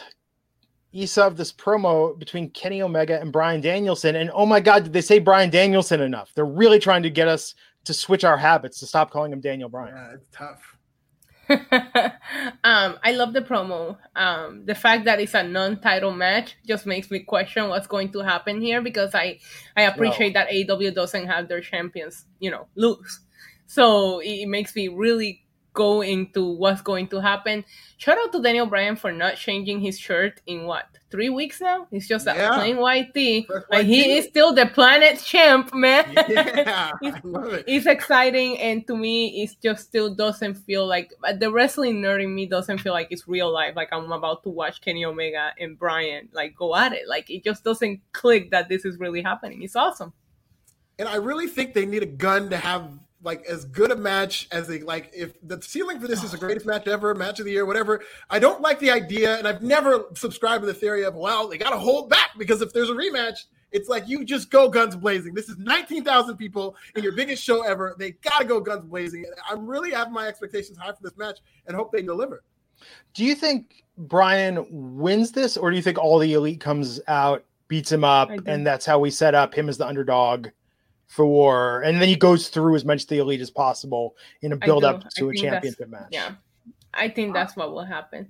Speaker 1: Issa, of this promo between Kenny Omega and Brian Danielson? And oh my God, did they say Brian Danielson enough? They're really trying to get us to switch our habits to stop calling him Daniel Bryan.
Speaker 3: Yeah, it's tough.
Speaker 2: um, I love the promo. Um, the fact that it's a non-title match just makes me question what's going to happen here because I I appreciate that AEW doesn't have their champions, you know, lose. So it, it makes me really go into what's going to happen. Shout out to Daniel Bryan for not changing his shirt in what three weeks now. It's just a
Speaker 3: Yeah.
Speaker 2: plain white tee.
Speaker 3: White
Speaker 2: he is still the planet champ, man.
Speaker 3: Yeah, I love it.
Speaker 2: it's exciting and to me it just still doesn't feel like the wrestling nerd in me doesn't feel like it's real life like i'm about to watch kenny omega and brian like go at it like it just doesn't click that this is really happening it's awesome
Speaker 3: And I really think they need a gun to have like as good a match as they like. If the ceiling for this is the greatest match ever, match of the year, whatever. I don't like the idea, and I've never subscribed to the theory of well, they got to hold back because if there's a rematch, it's like you just go guns blazing. This is nineteen thousand people in your biggest show ever. They got to go guns blazing. I'm really have my expectations high for this match and hope they deliver.
Speaker 1: Do you think Brian wins this, or do you think all the elite comes out, beats him up, and that's how we set up him as the underdog for, and then he goes through as much of the elite as possible in a build up to a championship match?
Speaker 2: yeah i think that's what will happen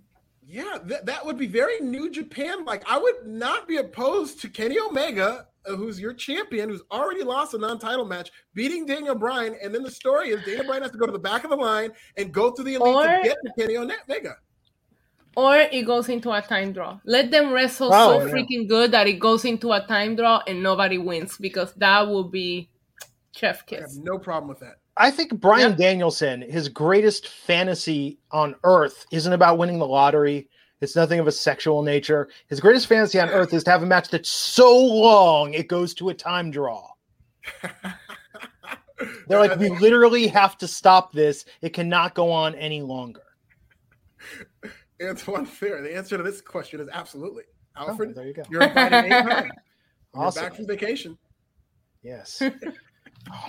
Speaker 3: Yeah, that, that would be very New Japan. Like, I would not be opposed to Kenny Omega, uh, who's your champion, who's already lost a non-title match, beating Daniel Bryan, and then the story is Daniel Bryan has to go to the back of the line and go through the elite
Speaker 2: Or-
Speaker 3: to get to Kenny Omega.
Speaker 2: Or it goes into a time draw let them wrestle
Speaker 1: Oh,
Speaker 2: so
Speaker 1: yeah.
Speaker 2: freaking good that it goes into a time draw and nobody wins because that will be chef
Speaker 3: I have no problem with that.
Speaker 1: I think Brian
Speaker 2: Yep.
Speaker 1: Danielson, his greatest fantasy on earth isn't about winning the lottery. It's nothing of a sexual nature. His greatest fantasy on earth is to have a match that's so long it goes to a time draw. They're like, we literally have to stop this. It cannot go on any longer.
Speaker 3: Antoine Fair. The answer to this question is absolutely.
Speaker 1: Oh,
Speaker 3: Alfred,
Speaker 1: there you go.
Speaker 3: you're invited anytime. You're
Speaker 1: Awesome.
Speaker 3: back from vacation.
Speaker 1: Yes. oh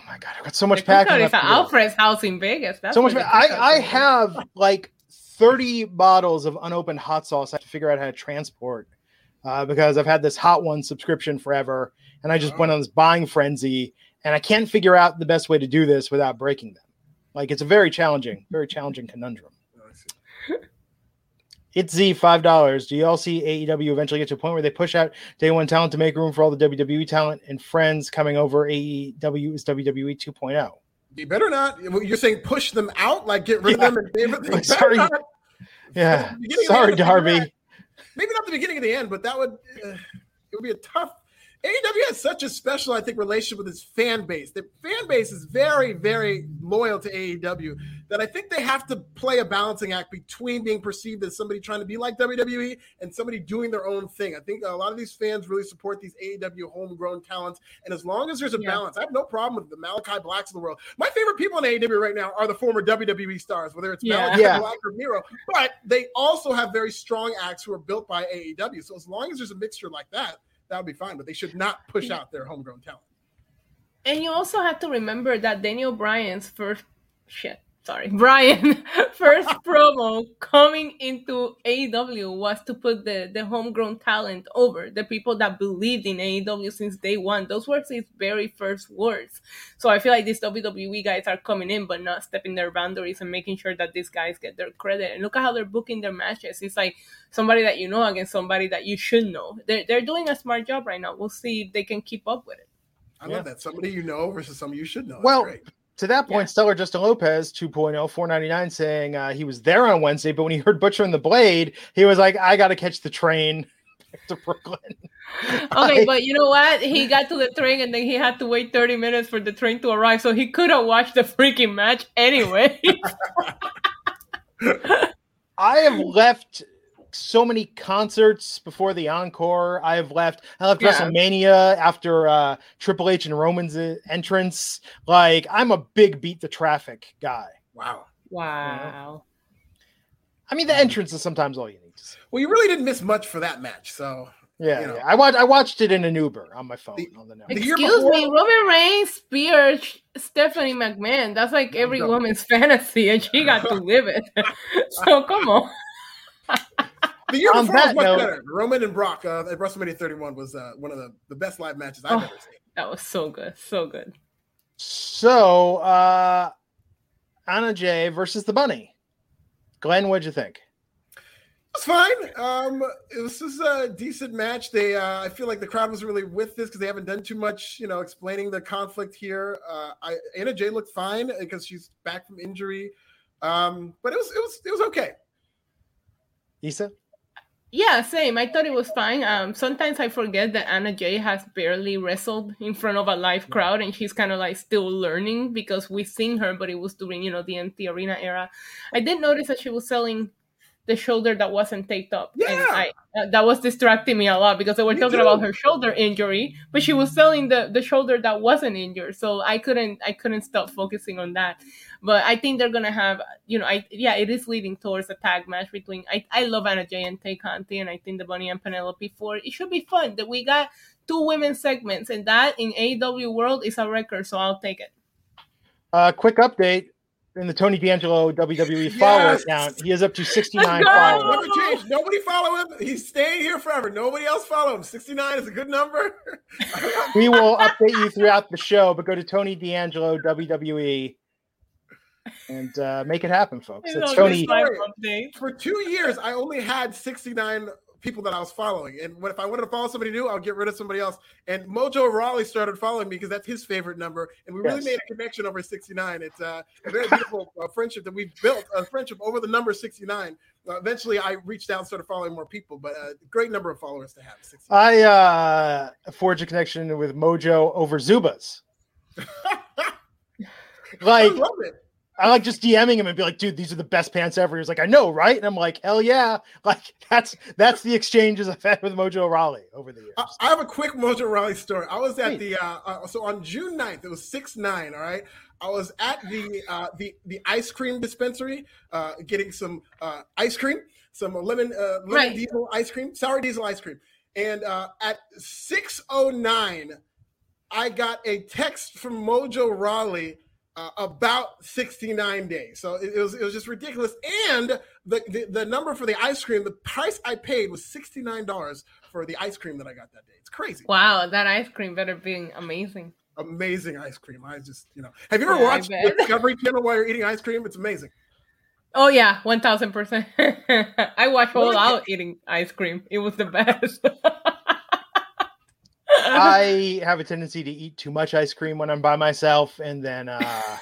Speaker 1: my god, I've got so much
Speaker 2: The
Speaker 1: packing.
Speaker 2: is
Speaker 1: left
Speaker 2: at
Speaker 1: to do.
Speaker 2: Alfred's house in Vegas. That's
Speaker 1: so much.
Speaker 2: where
Speaker 1: I I have like thirty bottles of unopened hot sauce. I have to figure out how to transport uh, because I've had this hot one subscription forever, and I just went on this buying frenzy, and I can't figure out the best way to do this without breaking them. Like it's a very challenging, very challenging conundrum. It's Z five dollars. Do you all see AEW eventually get to a point where they push out day one talent to make room for all the WWE talent and friends coming over? AEW is WWE 2.0.
Speaker 3: You better not. You're saying push them out, like get rid of them and favor. Better
Speaker 1: Sorry.
Speaker 3: not.
Speaker 1: Yeah, sorry, Darby.
Speaker 3: maybe not the beginning of the end, but that would uh, it would be a tough. AEW has such a special, I think, relationship with its fan base. Their fan base is very, very loyal to AEW. That I think they have to play a balancing act between being perceived as somebody trying to be like WWE and somebody doing their own thing. I think a lot of these fans really support these AEW homegrown talents, and as long as there's a
Speaker 2: Yeah.
Speaker 3: balance, I have no problem with the Malachi Blacks of the world. My favorite people in AEW right now are the former WWE stars, whether it's
Speaker 2: Yeah.
Speaker 3: Malachi
Speaker 1: Yeah.
Speaker 3: Black or Miro. But they also have very strong acts who are built by AEW. So as long as there's a mixture like that, that would be fine. But they should not push out their homegrown talent.
Speaker 2: And you also have to remember that Daniel Bryan's first shit, sorry, Brian first promo coming into AEW was to put the the homegrown talent over the people that believed in AEW since day one. Those were his very first words. So I feel like these WWE guys are coming in but not stepping their boundaries and making sure that these guys get their credit. And look at how they're booking their matches. It's like somebody that you know against somebody that you should know. They're they're doing a smart job right now. We'll see if they can keep up with it.
Speaker 3: I
Speaker 1: Yeah.
Speaker 3: love that. Somebody you know versus somebody you should know.
Speaker 1: Well,
Speaker 3: great.
Speaker 1: To that point,
Speaker 2: Yeah.
Speaker 1: Stellar Justin Lopez 2.0, 499, saying uh, he was there on Wednesday, but when he heard Butcher and the Blade, he was like, I got to catch the train to Brooklyn.
Speaker 2: Okay,
Speaker 1: I-
Speaker 2: but you know what? He got to the train and then he had to wait 30 minutes for the train to arrive, so he could have watched the freaking match anyway.
Speaker 1: I have left so many concerts before the encore. I have left. I left
Speaker 2: Yeah.
Speaker 1: WrestleMania after uh, Triple H and Roman's uh, entrance. Like I'm a big beat the traffic guy.
Speaker 3: Wow.
Speaker 2: wow.
Speaker 1: I mean, the entrance is sometimes all you need. To see.
Speaker 3: Well, you really didn't miss much for that match. So
Speaker 1: Yeah,
Speaker 3: You know.
Speaker 1: yeah. I watched. I watched it in an Uber on my phone
Speaker 3: The-
Speaker 1: on the network.
Speaker 3: The year
Speaker 2: Excuse
Speaker 3: before-
Speaker 2: me, Roman Reigns speared Stephanie McMahon. That's like every
Speaker 3: no.
Speaker 2: woman's fantasy, and she got to live it. so come on.
Speaker 3: the year before was much
Speaker 1: note-
Speaker 3: better. Roman and Brock uh, at WrestleMania 31 was uh, one of the, the best live matches I've
Speaker 2: Oh.
Speaker 3: ever seen.
Speaker 2: That was so good, so good.
Speaker 1: So, uh, Anna Jay versus the Bunny. Glenn, what'd you think?
Speaker 3: It was fine. Um, it was just a decent match. They, uh, I feel like the crowd was really with this because they haven't done too much, you know, explaining the conflict here. Uh, I, Anna Jay looked fine because she's back from injury. Um, but it was, it was, it was okay.
Speaker 1: Issa?
Speaker 2: Yeah, same. I thought it was fine. Um, sometimes I forget that Anna Jay has barely wrestled in front of a live crowd, and she's kind of like still learning because we've seen her, but it was during you know the empty arena era. I did notice that she was selling the shoulder that wasn't taped up, and
Speaker 3: Yeah.
Speaker 2: I uh, that was distracting me a lot because they were
Speaker 3: Me
Speaker 2: talking
Speaker 3: too.
Speaker 2: about her shoulder injury, but she was selling the the shoulder that wasn't injured, so I couldn't I couldn't stop focusing on that. But I think they're gonna have, you know, I yeah, it is leading towards a tag match between. I, I love Anna Jay and Tay Conti, and I think the Bunny and Penelope Ford. It should be fun. That we got two women segments, and that in AEW world is a record. So I'll take it.
Speaker 1: Uh, quick update in the Tony D'Angelo WWE follower
Speaker 3: Yes.
Speaker 1: account. He is up to 69 followers.
Speaker 3: Never change. Nobody follow him. He's staying here forever. Nobody else follow him. 69 is a good number.
Speaker 1: We will update you throughout the show, but go to Tony D'Angelo WWE and uh, make it happen, folks.
Speaker 2: It's
Speaker 1: It's Tony.
Speaker 2: this live update.
Speaker 3: For two years, I only had 69 people that I was following. And when, if I wanted to follow somebody new, I'll get rid of somebody else. And Mojo Rawley started following me because that's his favorite number. And we really
Speaker 1: Yes.
Speaker 3: made a connection over 69. It's uh, a very beautiful uh, friendship that we've built, a friendship over the number 69. Uh, eventually, I reached out and started following more people, but a great number of followers to have. 69.
Speaker 1: I uh, forged a connection with Mojo over Zubaz.
Speaker 3: I
Speaker 1: Like,
Speaker 3: love it.
Speaker 1: I like just DMing him and be like, dude, these are the best pants ever. He's like, I know, right? And I'm like, hell yeah. Like, that's that's the exchanges I've had with Mojo Rawley over the years.
Speaker 3: I, I have a quick Mojo Rawley story. I was at the uh, uh, so on June 9th, it was 6 9, all right. I was at the uh, the the ice cream dispensary, uh, getting some uh, ice cream, some lemon uh, lemon
Speaker 2: Right.
Speaker 3: diesel ice cream, sour diesel ice cream, and uh, at 6:09, I got a text from Mojo Rawley. Uh, about 69 days, so it, it was it was just ridiculous. And the, the the number for the ice cream, the price I paid was 69 dollars for the ice cream that I got that day. It's crazy.
Speaker 2: Wow, that ice cream better be amazing.
Speaker 3: Amazing ice cream. I just, you know, have you ever
Speaker 2: Yeah,
Speaker 3: watched. Discovery Channel while you're eating ice cream? It's amazing.
Speaker 2: Oh yeah, one thousand percent. I watched All Out eating ice cream. It was the best.
Speaker 1: I have a tendency to eat too much ice cream when I'm by myself, and then uh,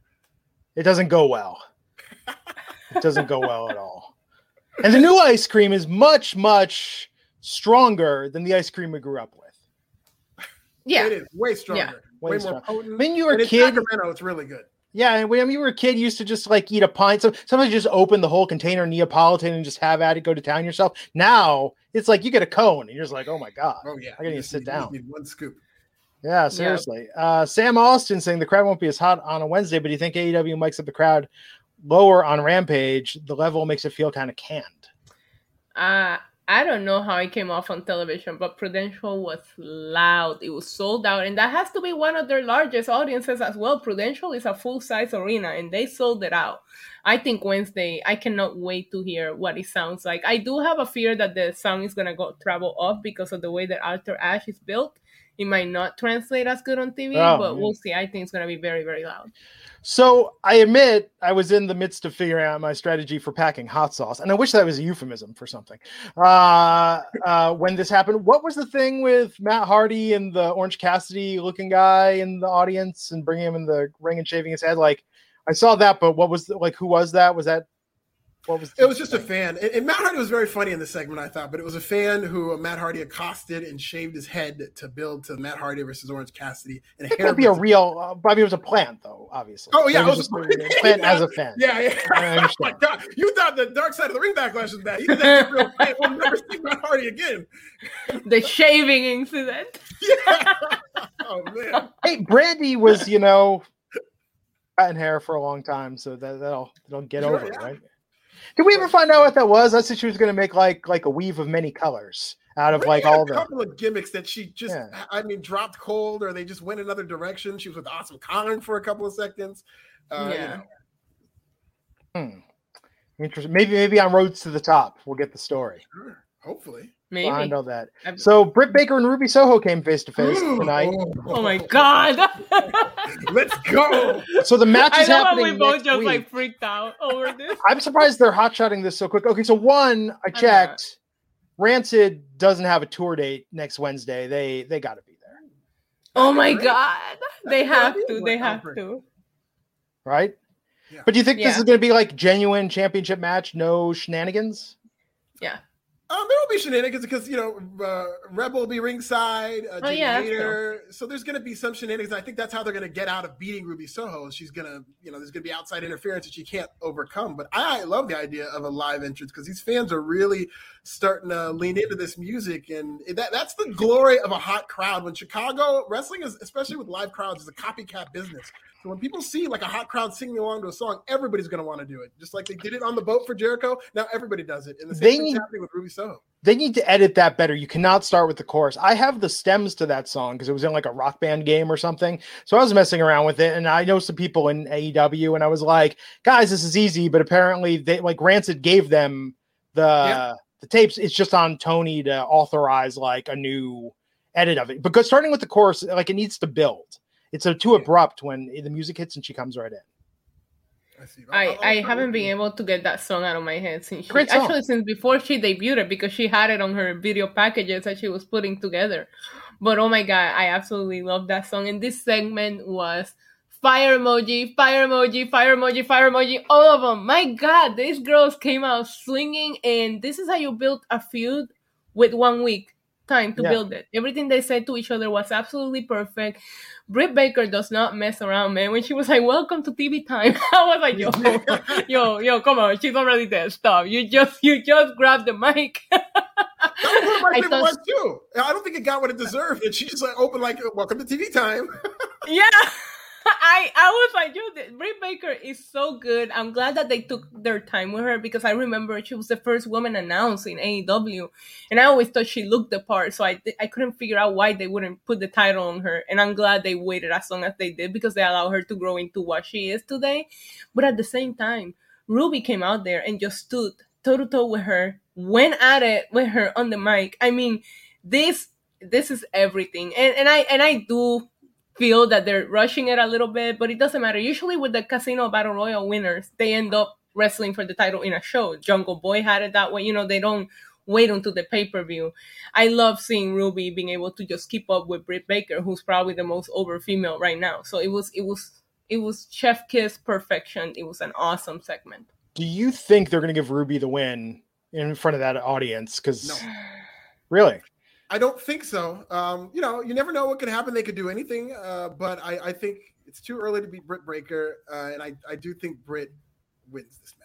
Speaker 1: it doesn't go well. It doesn't go well at all. And the new ice cream is much, much stronger than the ice cream we grew up with.
Speaker 2: yeah,
Speaker 3: It is way stronger,
Speaker 1: Way
Speaker 3: way,
Speaker 1: strong-
Speaker 3: more potent.
Speaker 1: When you were a kid,
Speaker 3: Sacramento, it's really good.
Speaker 1: Yeah, and when you were a kid, you used to just like eat a pint. So sometimes you just open the whole container of Neapolitan and just have at it, go to town yourself. Now it's like you get a cone and you're just like, oh my god.
Speaker 3: Oh yeah,
Speaker 1: I gotta
Speaker 3: You
Speaker 1: sit
Speaker 3: need-
Speaker 1: down.
Speaker 3: need one scoop.
Speaker 1: Yeah, seriously. Uh, Sam Austin saying the crowd won't be as hot on a Wednesday, but do you think AEW mics up the crowd lower on Rampage? The level makes it feel kind of canned.
Speaker 2: uh, I don't know how it came off on television, but Prudential was loud. It was sold out, and that has to be one of their largest audiences as well. Prudential is a full size arena, and they sold it out. I think Wednesday. I cannot wait to hear what it sounds like. I do have a fear that the sound is gonna go travel off because of the way that Arthur Ashe is built. It might not translate as good on TV,
Speaker 1: Oh,
Speaker 2: but
Speaker 1: man.
Speaker 2: we'll see. I think it's gonna be very, very loud.
Speaker 1: So I admit I was in the midst of figuring out my strategy for packing hot sauce, and I wish that was a euphemism for something. Uh, uh, when this happened, what was the thing with Matt Hardy and the Orange Cassidy looking guy in the audience and bringing him in the ring and shaving his head? Like I saw that, but what was the, like? Who was that? Was that What was
Speaker 3: it was just a fan, and, and, Matt Hardy was very funny in the segment, I thought. But it was a fan who uh, Matt Hardy accosted and shaved his head to build to Matt Hardy versus Orange Cassidy.
Speaker 1: And it could be a real. Uh, I mean, it was a plant, though. Obviously.
Speaker 3: Oh yeah, it was,
Speaker 1: it was a plant as a fan.
Speaker 3: Yeah, yeah. oh my god, you thought the Dark Side of the Ring backlash was bad. You thought real fan. We'll never see Matt Hardy again.
Speaker 2: the shaving incident.
Speaker 3: yeah. Oh man.
Speaker 1: Hey, Brandy was, you know, cutting hair for a long time, so that that'll that'll get sure, over yeah. right? Did we ever find out what that was? I said she was going to make like like a weave of many colors out of like all
Speaker 3: a
Speaker 1: the
Speaker 3: couple of gimmicks that she just yeah. I mean dropped cold or they just went another direction. She was with Awesome Kong for a couple of seconds. Uh, yeah.
Speaker 1: You know. Hmm. Interesting. Maybe maybe on Roads to the Top we'll get the story.
Speaker 3: Sure. Hopefully.
Speaker 2: Maybe.
Speaker 1: I know that. I'm... So Britt Baker and Ruby Soho came face to face tonight.
Speaker 2: Oh. oh my god!
Speaker 3: Let's go.
Speaker 1: So the match is
Speaker 2: I
Speaker 1: know happening.
Speaker 2: we both just
Speaker 1: week.
Speaker 2: like freaked out over this.
Speaker 1: I'm surprised they're hot shotting this so quick. Okay, so one, I checked. Rancid doesn't have a tour date next Wednesday. They they got to be there.
Speaker 2: Oh my god! They have to. They have to.
Speaker 1: Right. Yeah. But do you think yeah. this is going to be like genuine championship match? No shenanigans.
Speaker 2: Yeah.
Speaker 3: Um, there will be shenanigans because you know uh, Rebel will be ringside. Uh, oh yeah, Hater. so there's going to be some shenanigans. I think that's how they're going to get out of beating Ruby Soho. She's going to, you know, there's going to be outside interference that she can't overcome. But I, I love the idea of a live entrance because these fans are really starting to lean into this music, and that that's the glory of a hot crowd. When Chicago wrestling is, especially with live crowds, is a copycat business. So when people see like a hot crowd singing along to a song, everybody's going to want to do it. Just like they did it on the boat for Jericho, now everybody does it. And the same they thing's need, happening with Ruby Soho.
Speaker 1: They need to edit that better. You cannot start with the chorus. I have the stems to that song because it was in like a rock band game or something. So I was messing around with it, and I know some people in AEW, and I was like, "Guys, this is easy." But apparently, they like Rancid gave them the yeah. the tapes. It's just on Tony to authorize like a new edit of it because starting with the chorus, like it needs to build it's a, too abrupt when the music hits and she comes right in.
Speaker 2: I see. I, I haven't been able to get that song out of my head since she, actually since before she debuted because she had it on her video packages that she was putting together. But oh my god, I absolutely love that song. And this segment was fire emoji, fire emoji, fire emoji, fire emoji, all of them. My god, these girls came out swinging, and this is how you build a feud with one week time to yeah. build it. Everything they said to each other was absolutely perfect. Britt Baker does not mess around, man. When she was like, "Welcome to TV time," I was like, "Yo, yo, yo, come on, she's already there. Stop! You just, you just grabbed the mic."
Speaker 3: That's my favorite one too. I don't think it got what it deserved, and she just like opened like, "Welcome to TV time."
Speaker 2: yeah. I I was like, yo, Britt Baker is so good. I'm glad that they took their time with her because I remember she was the first woman announced in AEW, and I always thought she looked the part. So I I couldn't figure out why they wouldn't put the title on her, and I'm glad they waited as long as they did because they allowed her to grow into what she is today. But at the same time, Ruby came out there and just stood toe to toe with her, went at it with her on the mic. I mean, this this is everything, and and I and I do feel that they're rushing it a little bit, but it doesn't matter. Usually with the Casino Battle Royal winners, they end up wrestling for the title in a show. Jungle Boy had it that way. You know, they don't wait until the pay per view. I love seeing Ruby being able to just keep up with Britt Baker, who's probably the most over female right now. So it was, it was, it was chef kiss perfection. It was an awesome segment.
Speaker 1: Do you think they're going to give Ruby the win in front of that audience? Because no. really,
Speaker 3: I don't think so. Um, you know, you never know what could happen. They could do anything, uh, but I, I, think it's too early to beat Britt Baker, uh, and I, I do think Britt wins this match.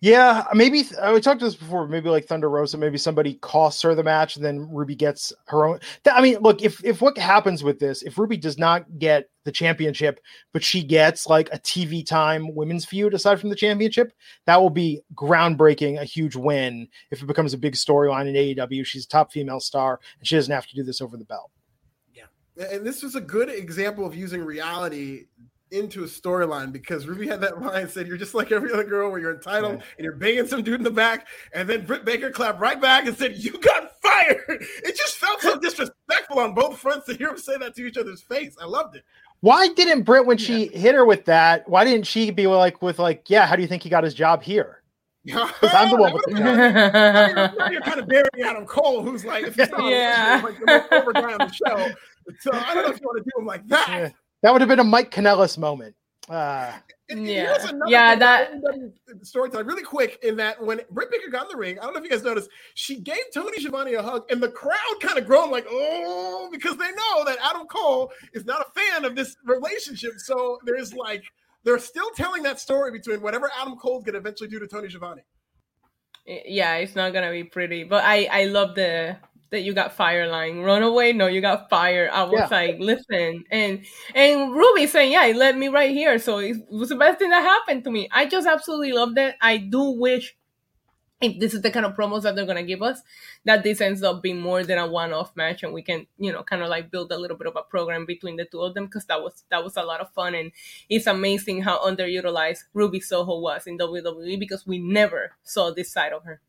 Speaker 1: Yeah, maybe I uh, we talked to this before. Maybe like Thunder Rosa, maybe somebody costs her the match, and then Ruby gets her own. I mean, look, if if what happens with this, if Ruby does not get the championship, but she gets like a TV time women's feud aside from the championship, that will be groundbreaking, a huge win if it becomes a big storyline in AEW. She's a top female star, and she doesn't have to do this over the belt.
Speaker 3: Yeah, and this was a good example of using reality into a storyline because Ruby had that line said, You're just like every other girl where you're entitled yeah. and you're banging some dude in the back. And then Britt Baker clapped right back and said, You got fired. It just felt so disrespectful on both fronts to hear them say that to each other's face. I loved it.
Speaker 1: Why didn't Britt, when she yeah. hit her with that, why didn't she be like, with like, yeah, how do you think he got his job here?
Speaker 3: Because I'm the one with the job. you're kind of burying Adam Cole, who's like, if he's not yeah. like the most over guy on the show. So I don't know if you want to do him like that. Yeah.
Speaker 1: That would have been a Mike Kanellis moment. Uh,
Speaker 2: yeah, yeah, that
Speaker 3: storytelling really quick. In that, when Britt Baker got in the ring, I don't know if you guys noticed, she gave Tony Schiavone a hug, and the crowd kind of groaned like, "Oh," because they know that Adam Cole is not a fan of this relationship. So there's like they're still telling that story between whatever Adam Cole can eventually do to Tony Schiavone.
Speaker 2: Yeah, it's not gonna be pretty, but I I love the that you got fire line. Run away, no, you got fire. I was yeah. like, listen, and and Ruby saying, yeah, it led me right here. So it was the best thing that happened to me. I just absolutely loved it. I do wish if this is the kind of promos that they're gonna give us, that this ends up being more than a one-off match, and we can, you know, kind of like build a little bit of a program between the two of them because that was that was a lot of fun, and it's amazing how underutilized Ruby Soho was in WWE because we never saw this side of her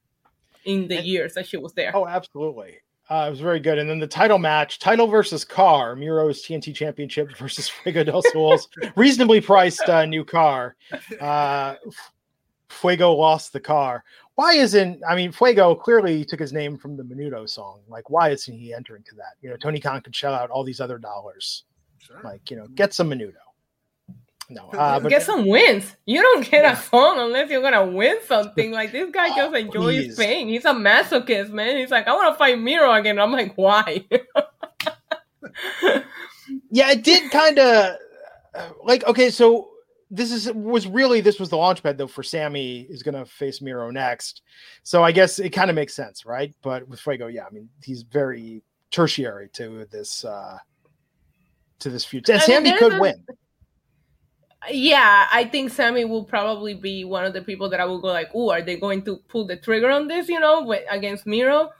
Speaker 2: in the years that she was there.
Speaker 1: Oh, absolutely. Uh, it was very good. And then the title match, title versus car, Miro's TNT Championship versus Fuego del Sol's reasonably priced uh, new car. Uh, Fuego lost the car. Why isn't, I mean, Fuego clearly took his name from the Menudo song. Like, why isn't he entering to that? You know, Tony Khan could shell out all these other dollars. Sure. Like, you know, get some Menudo.
Speaker 2: No, uh, but, get some wins. You don't get yeah. a song unless you're gonna win something. Like this guy oh, just enjoys please. pain. He's a masochist, man. He's like, I want to fight Miro again. I'm like, why?
Speaker 1: yeah, it did kind of like okay. So this is was really this was the launch pad though for Sammy is gonna face Miro next. So I guess it kind of makes sense, right? But with Fuego, yeah, I mean he's very tertiary to this uh to this feud. And Sammy could a- win
Speaker 2: yeah, I think Sammy will probably be one of the people that I will go like, "Oh, are they going to pull the trigger on this?" You know, against Miro.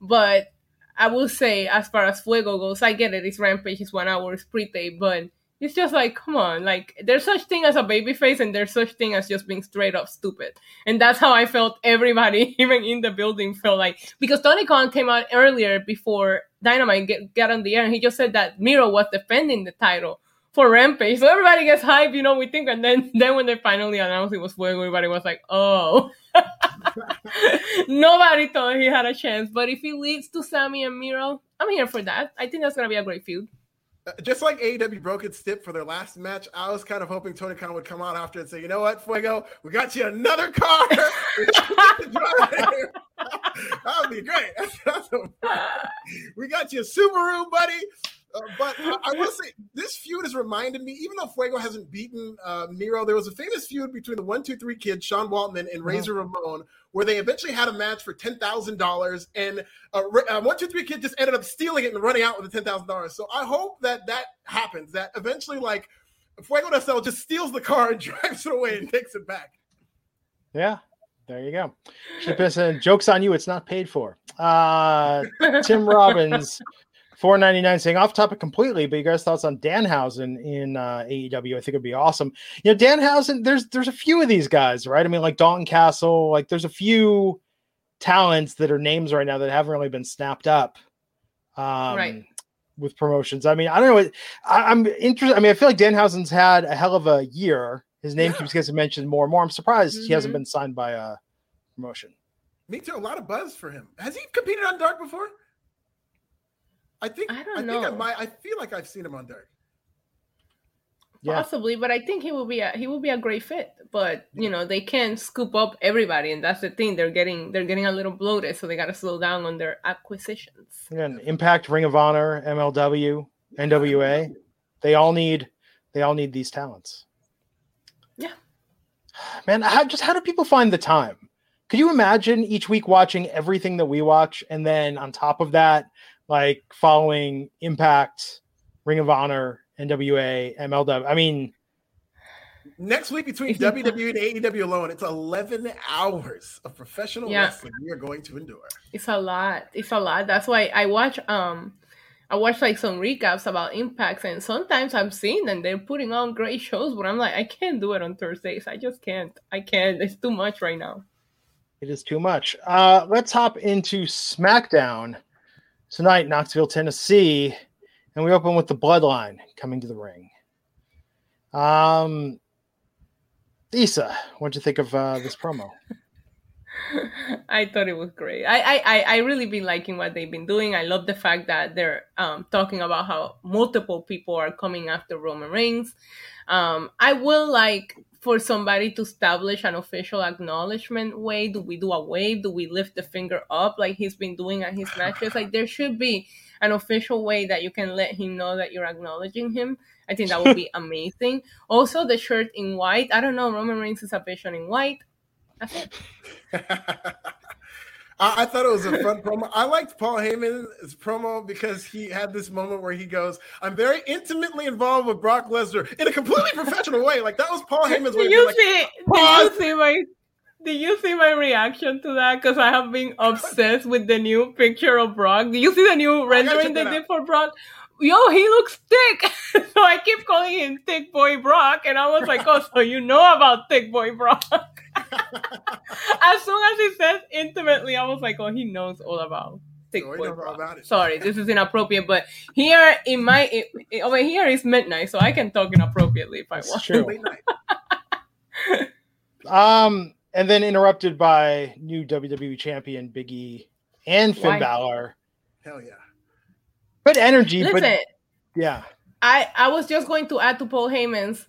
Speaker 2: But I will say, as far as Fuego goes, I get it. It's Rampage, it's one hour, it's pre-tape, but it's just like, come on, like there's such thing as a baby face, and there's such thing as just being straight up stupid, and that's how I felt. Everybody, even in the building, felt like because Tony Khan came out earlier before Dynamite get, got on the air, and he just said that Miro was defending the title for Rampage. So everybody gets hyped, you know, we think, and then then when they finally announced it was Fuego, everybody was like, oh. Nobody thought he had a chance. But if he leads to Sammy and Miro, I'm here for that. I think that's gonna be a great feud.
Speaker 3: Uh, just like AEW broke its tip for their last match, I was kind of hoping Tony Khan would come out after and say, "You know what, Fuego, we got you another car. that would be great. we got you a Subaru, buddy. Uh, but I, I will say this feud has reminded me, even though Fuego hasn't beaten uh, Miro, there was a famous feud between the one two three kid Sean Waltman and Razor uh-huh. Ramon, where they eventually had a match for ten thousand dollars, and uh, uh, one two three kid just ended up stealing it and running out with the ten thousand dollars. So I hope that that happens. That eventually, like Fuego del Sol just steals the car and drives it away and takes it back.
Speaker 1: Yeah, there you go. Jokes on you. It's not paid for. Uh, Tim Robbins Four ninety nine saying off topic completely, but you guys' thoughts on Danhausen in uh, AEW? I think it'd be awesome. You know, Danhausen. There's there's a few of these guys, right? I mean, like Dalton Castle. Like there's a few talents that are names right now that haven't really been snapped up. Um, right. With promotions, I mean, I don't know. I, am interested. I mean, I feel like Danhausen's had a hell of a year. His name yeah. keeps getting mentioned more and more. I'm surprised mm-hmm. he hasn't mm-hmm. been signed by a promotion.
Speaker 3: Me too. A lot of buzz for him. Has he competed on Dark before? I think I don't I know. Think I, might, I feel like I've seen him on Dark.
Speaker 2: Yeah. Possibly, but I think he will be a he will be a great fit. But you know they can't scoop up everybody, and that's the thing. They're getting they're getting a little bloated, so they got to slow down on their acquisitions.
Speaker 1: Again, Impact, Ring of Honor, MLW, NWA, they all need they all need these talents.
Speaker 2: Yeah,
Speaker 1: man, how just how do people find the time? Could you imagine each week watching everything that we watch, and then on top of that, like following Impact, Ring of Honor, NWA, MLW. I mean,
Speaker 3: next week between WWE and AEW alone, it's 11 hours of professional yeah. wrestling we are going to endure.
Speaker 2: It's a lot. It's a lot. That's why I watch um I watch like some recaps about impacts and sometimes I'm seeing them they're putting on great shows, but I'm like, I can't do it on Thursdays. I just can't. I can't. It's too much right now.
Speaker 1: It is too much. Uh let's hop into SmackDown tonight, Knoxville, Tennessee, and we open with the Bloodline coming to the ring. Um, Issa, what'd you think of uh, this promo?
Speaker 2: I thought it was great. I, I, I really been liking what they've been doing. I love the fact that they're um, talking about how multiple people are coming after Roman Reigns. Um, I will like for somebody to establish an official acknowledgement way. Do we do a wave? Do we lift the finger up like he's been doing at his matches? Like there should be an official way that you can let him know that you're acknowledging him. I think that would be amazing. Also, the shirt in white. I don't know. Roman Reigns is a vision in white. That's it.
Speaker 3: I, I thought it was a fun promo. I liked Paul Heyman's promo because he had this moment where he goes, "I'm very intimately involved with Brock Lesnar in a completely professional way." Like that was Paul Heyman's way.
Speaker 2: Did you see?
Speaker 3: "Pause."
Speaker 2: Did you see my? Did you see my reaction to that? Because I have been obsessed with the new picture of Brock. Did you see the new rendering they did
Speaker 3: out.
Speaker 2: for Brock? Yo, he looks thick. so I keep calling him Thick Boy Brock, and I was like, oh, so you know about Thick Boy Brock? As soon as he says intimately, I was like, oh, he knows all about Thick
Speaker 3: Oh, he
Speaker 2: Boy
Speaker 3: knows all about it.
Speaker 2: Sorry, this is inappropriate, but here in my it, it- over here is midnight, so I can talk inappropriately if I
Speaker 1: It's
Speaker 2: want.
Speaker 1: true. Um, and then interrupted by new WWE champion Big E and Finn
Speaker 2: Why?
Speaker 1: Balor.
Speaker 3: Hell yeah.
Speaker 1: Good energy,
Speaker 2: Listen,
Speaker 1: but yeah.
Speaker 2: I I was just going to add to Paul Heyman's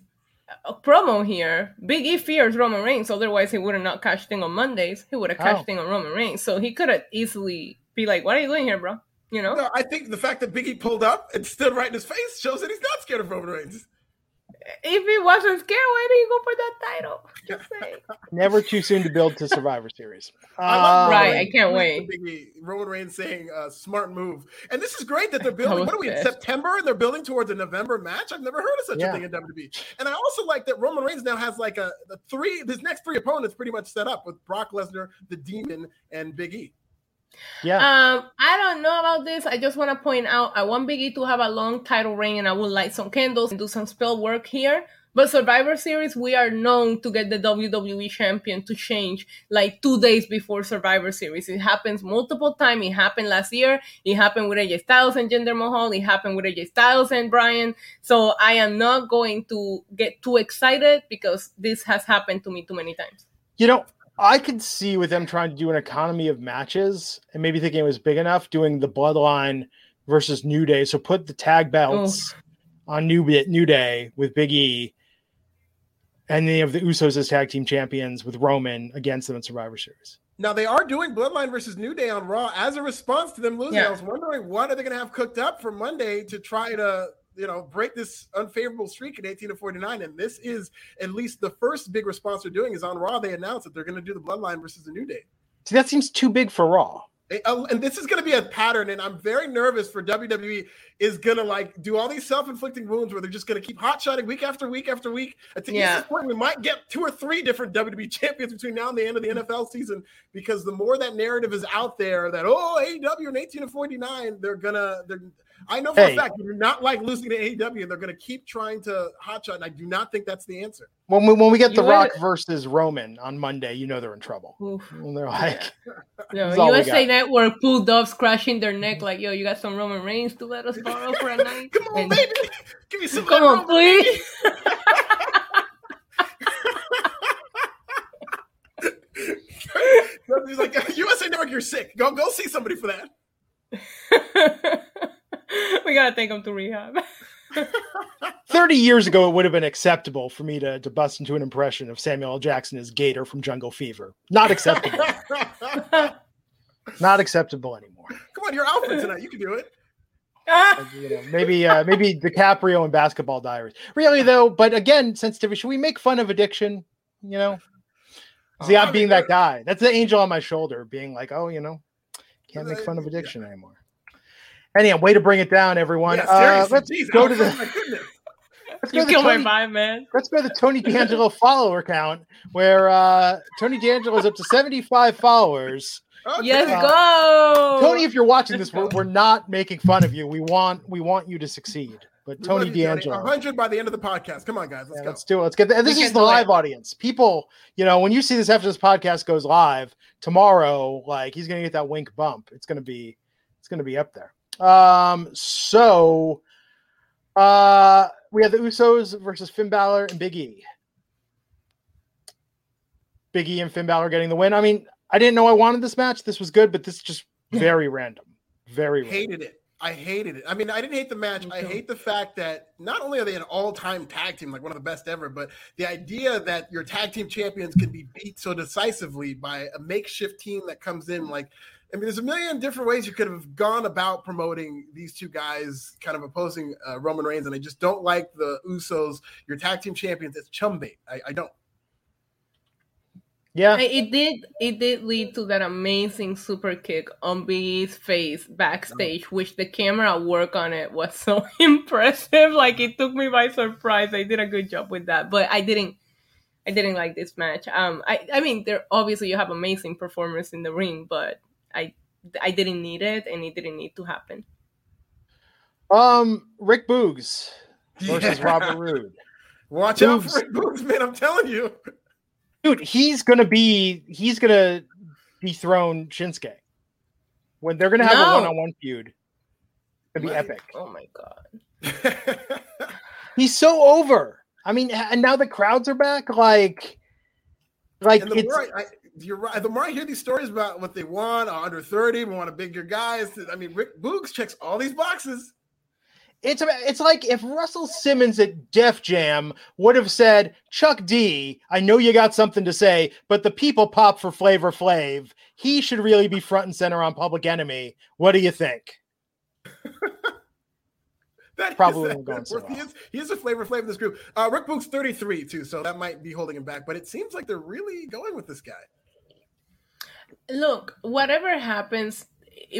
Speaker 2: uh, promo here. Big E fears Roman Reigns, otherwise he would have not cashed in on Mondays. He would have cashed
Speaker 1: Oh.
Speaker 2: in on Roman Reigns, so he could have easily be like, "What are you doing here, bro?" You know.
Speaker 3: No, I think the fact that Biggie pulled up and stood right in his face shows that he's not scared of Roman Reigns.
Speaker 2: If he wasn't scared, why did he go for that title? Just saying.
Speaker 1: Never too soon to build to Survivor Series.
Speaker 3: I love
Speaker 1: Um,
Speaker 2: Right, I can't wait.
Speaker 3: Biggie, Roman Reigns saying uh, "smart move," and this is great that they're building. What are we in. September? And they're building towards a November match. I've never heard of such
Speaker 1: Yeah.
Speaker 3: a thing in WWE. And I also like that Roman Reigns now has like a the three. His next three opponents pretty much set up with Brock Lesnar, the Demon, and Big E.
Speaker 1: Yeah.
Speaker 2: Um, I don't know about this. I just want to point out I want Biggie to have a long title reign, and I would light some candles and do some spell work here. But Survivor Series, we are known to get the WWE champion to change like two days before Survivor Series. It happens multiple times. It happened last year. It happened with AJ Styles and Jinder Mahal. It happened with AJ Styles and Brian. So I am not going to get too excited because this has happened to me too many times.
Speaker 1: You know, I could see with them trying to do an economy of matches and maybe thinking it was big enough doing the bloodline versus New Day. So put the tag belts on New New Day with Big E, and then you have the Usos as tag team champions with Roman against them in Survivor Series.
Speaker 3: Now they are doing Bloodline versus New Day on Raw as a response to them losing.
Speaker 2: Yeah.
Speaker 3: I was wondering what are they going to have cooked up for Monday to try to you know break this unfavorable streak at 18 to 49. And this is at least the first big response they're doing is on Raw. They announced that they're going to do the Bloodline versus the New Day.
Speaker 1: See, that seems too big for Raw.
Speaker 3: Uh, And this is going to be a pattern, and I'm very nervous for WWE is going to like do all these self-inflicting wounds where they're just going to keep hot shotting week after week after week. The
Speaker 2: Yeah.
Speaker 3: point, we might get two or three different WWE champions between now and the end of the NFL season because the more that narrative is out there that oh AEW and 18 to 49, they're gonna. They're, I know for
Speaker 1: Hey.
Speaker 3: a fact you do not like losing to AEW, and they're going to keep trying to hotshot. And I do not think that's the answer.
Speaker 1: When we, when we get The Rock
Speaker 2: would-
Speaker 1: versus Roman on Monday, you know they're in trouble. And they're like,
Speaker 2: No,
Speaker 1: That's all we
Speaker 2: USA. Network pulled doves crashing their neck like, yo, you got some Roman Reigns to let us borrow for a night?
Speaker 3: Come on,
Speaker 2: And-
Speaker 3: baby, give me some.
Speaker 2: Come on, please.
Speaker 3: He's like USA Network, you're sick. Go go see somebody for that.
Speaker 2: we gotta take him to rehab.
Speaker 1: 30 years ago, it would have been acceptable for me to, to bust into an impression of Samuel L. Jackson as Gator from Jungle Fever. Not acceptable. Not acceptable anymore.
Speaker 3: Come on, you're Alfred tonight. You can do it.
Speaker 1: You know, maybe uh, maybe DiCaprio and Basketball Diaries. Really though, but again, sensitivity. Should we make fun of addiction? You know, see,
Speaker 3: Oh, I
Speaker 1: I'm being that guy. That's the angel on my shoulder, being like, oh, you know, can't make fun of
Speaker 3: Yeah.
Speaker 1: addiction anymore. Anyhow, way to bring it down, everyone.
Speaker 3: Yeah,
Speaker 1: uh, let's
Speaker 3: Jeez,
Speaker 1: go to the
Speaker 3: my
Speaker 1: let's go
Speaker 2: you
Speaker 1: to the
Speaker 2: kill my
Speaker 1: Tony,
Speaker 2: vibe, man.
Speaker 1: let's go to the Tony D'Angelo follower count, where uh, Tony D'Angelo is up to 75 followers.
Speaker 3: Okay.
Speaker 2: Yes,
Speaker 1: Uh,
Speaker 2: go.
Speaker 1: Tony, if you're watching this, we're, we're not making fun of you. We want we want you to succeed. But
Speaker 3: We
Speaker 1: Tony
Speaker 3: love you,
Speaker 1: D'Angelo.
Speaker 3: 100 by the end of the podcast. Come on, guys. Let's
Speaker 1: Yeah,
Speaker 3: go.
Speaker 1: let's do it. Let's get the, this is the live
Speaker 2: it.
Speaker 1: audience. People, you know, when you see this after this podcast goes live tomorrow, like he's gonna get that wink bump. It's gonna be it's gonna be up there. Um, so uh we have the Usos versus Finn Balor and Big E. Big E and Finn Balor getting the win. I mean, I didn't know I wanted this match. This was good, but this is just very random. Very random.
Speaker 3: hated it. I hated it. I mean, I didn't hate the match. I hate the fact that not only are they an all-time tag team, like one of the best ever, but the idea that your tag team champions can be beat so decisively by a makeshift team that comes in. Like, I mean, there's a million different ways you could have gone about promoting these two guys, kind of opposing uh, Roman Reigns, and I just don't like the Usos, your tag team champions. It's chum bait. I, I don't.
Speaker 1: Yeah,
Speaker 2: it did. It did lead to that amazing super kick on Big's face backstage, which the camera work on it was so impressive. Like it took me by surprise. They did a good job with that, but I didn't. I didn't like this match. Um, I, I mean, there obviously you have amazing performers in the ring, but I, I didn't need it, and it didn't need to happen.
Speaker 1: Um, Rick Boogs versus
Speaker 3: Yeah.
Speaker 1: Robert Roode.
Speaker 3: Watch out for Rick Boogs, man. I'm telling you.
Speaker 1: Dude, he's gonna be he's gonna dethrone Shinsuke. When they're gonna have
Speaker 2: No.
Speaker 1: a one-on-one feud. It'd be
Speaker 3: Right.
Speaker 1: epic.
Speaker 2: Oh my god!
Speaker 1: He's so over. I mean, and now the crowds are back. Like, like
Speaker 3: and the
Speaker 1: it's
Speaker 3: more I, I, you're right. The more I hear these stories about what they want, under 30, we want a bigger guys. I mean, Rick Boogs checks all these boxes.
Speaker 1: it's it's like if Russell Simmons at Def Jam would have said, "Chuck D, I know you got something to say, but the people pop for Flavor Flav. He should really be front and center on Public Enemy. What do you think?"
Speaker 3: That is-
Speaker 1: Probably
Speaker 3: that-
Speaker 1: won't go so
Speaker 3: he is he is a flavor flavor in this group. Uh, Rick Boogs 33 too, so that might be holding him back. But it seems like they're really going with this guy.
Speaker 2: Look, whatever happens,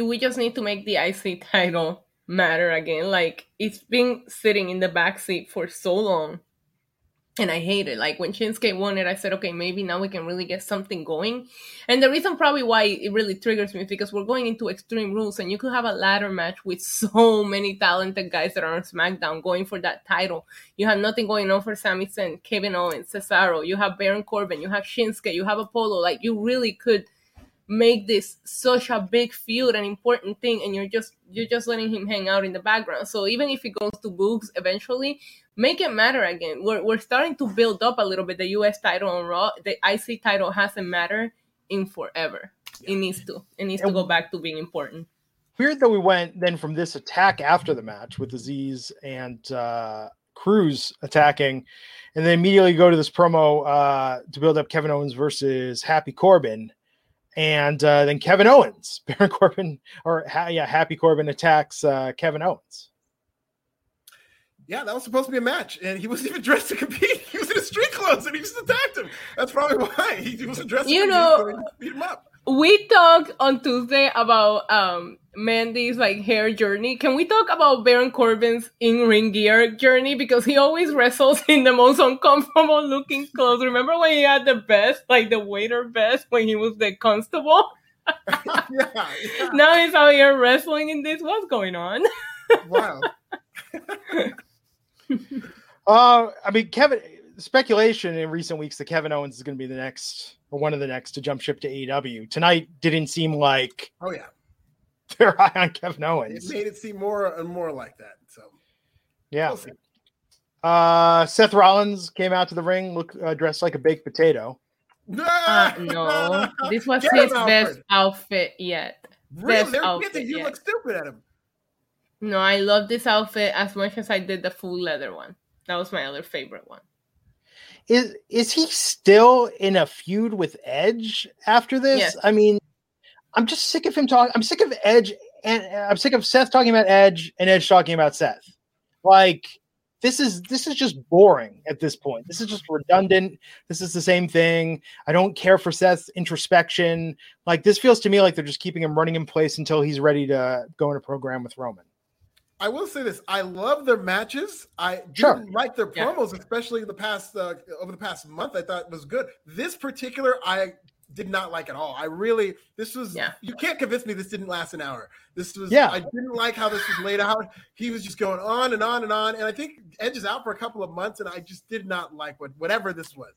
Speaker 2: we just need to make the IC title matter again. Like it's been sitting in the backseat for so long, and I hate it. Like when Shinsuke won it, I said, okay, maybe now we can really get something going. And the reason probably why it really triggers me is because we're going into Extreme Rules, and you could have a ladder match with so many talented guys that are on SmackDown going for that title. You have nothing going on for Sami Zayn, Kevin Owens, Cesaro. You have Baron Corbin. You have Shinsuke. You have Apollo. Like you really could make this such a big feud an important thing and you're just you're just letting him hang out in the background. So even if it goes to Boogs eventually make it matter again. We're, we're starting to build up a little bit. The us title on raw the ic title hasn't mattered in forever. It needs to it needs to go back to being important.
Speaker 1: Weird that we went then from this attack after the match with Aziz and uh, Cruz attacking, and then immediately go to this promo uh, to build up Kevin Owens versus Happy Corbin, and uh, then Kevin Owens, Baron Corbin, or ha- yeah, Happy Corbin attacks uh, Kevin Owens.
Speaker 3: Yeah, that was supposed to be a match, and he wasn't even dressed to compete. He was in his street clothes, and he just attacked him. That's probably why he, he wasn't dressed. to
Speaker 2: You
Speaker 3: compete,
Speaker 2: know-
Speaker 3: so he beat him up.
Speaker 2: We talked on tuesday about um mandy's like hair journey can we talk about baron corbin's in-ring gear journey because he always wrestles in the most uncomfortable looking clothes remember when he had the vest like the waiter vest when he was the constable
Speaker 3: yeah, yeah.
Speaker 2: now he's out here wrestling in this what's going on
Speaker 3: wow.
Speaker 1: Uh, I mean, Kevin. Speculation in recent weeks that Kevin Owens is going to be the next or one of the next to jump ship to AEW. Tonight didn't seem like
Speaker 3: Oh yeah,
Speaker 1: they're high on Kevin Owens.
Speaker 3: it made it seem more and more like that. So
Speaker 1: Yeah.
Speaker 3: we'll.
Speaker 1: Uh, Seth Rollins came out to the ring, look uh, dressed like a baked potato.
Speaker 2: uh, no this was
Speaker 3: Get
Speaker 2: his
Speaker 3: him,
Speaker 2: best outfit yet
Speaker 3: Really,
Speaker 2: best outfit
Speaker 3: you
Speaker 2: yet.
Speaker 3: look stupid at him.
Speaker 2: no i love this outfit as much as i did the full leather one that was my other favorite one
Speaker 1: Is is he still in a feud with Edge after this?
Speaker 2: Yes.
Speaker 1: I mean, I'm just sick of him talking. I'm sick of Edge, and I'm sick of Seth talking about Edge and Edge talking about Seth. Like this is this is just boring at this point. This is just redundant. This is the same thing. I don't care for Seth's introspection. Like this feels to me like they're just keeping him running in place until he's ready to go in a program with Roman.
Speaker 3: I will say this: I love their matches. I didn't like their
Speaker 2: Yeah.
Speaker 3: promos, especially the past uh, over the past month. I thought was good. This particular, I did not like at all. I really, this was.
Speaker 2: Yeah.
Speaker 3: You can't convince me this didn't last an hour. This was.
Speaker 1: Yeah.
Speaker 3: I didn't like how this was laid out. He was just going on and on and on, and I think Edge is out for a couple of months, and I just did not like what whatever this was.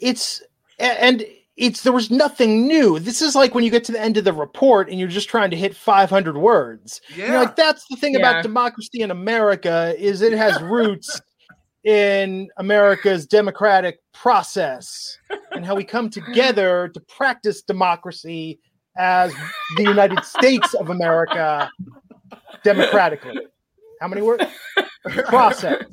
Speaker 1: it's and it's there was nothing new. This is like when you get to the end of the report and you're just trying to hit 500 words.
Speaker 3: Yeah.
Speaker 1: You're like that's the thing
Speaker 2: Yeah.
Speaker 1: about democracy in America is it has roots in America's democratic process and how we come together to practice democracy as the United States of America democratically. How many words? Process.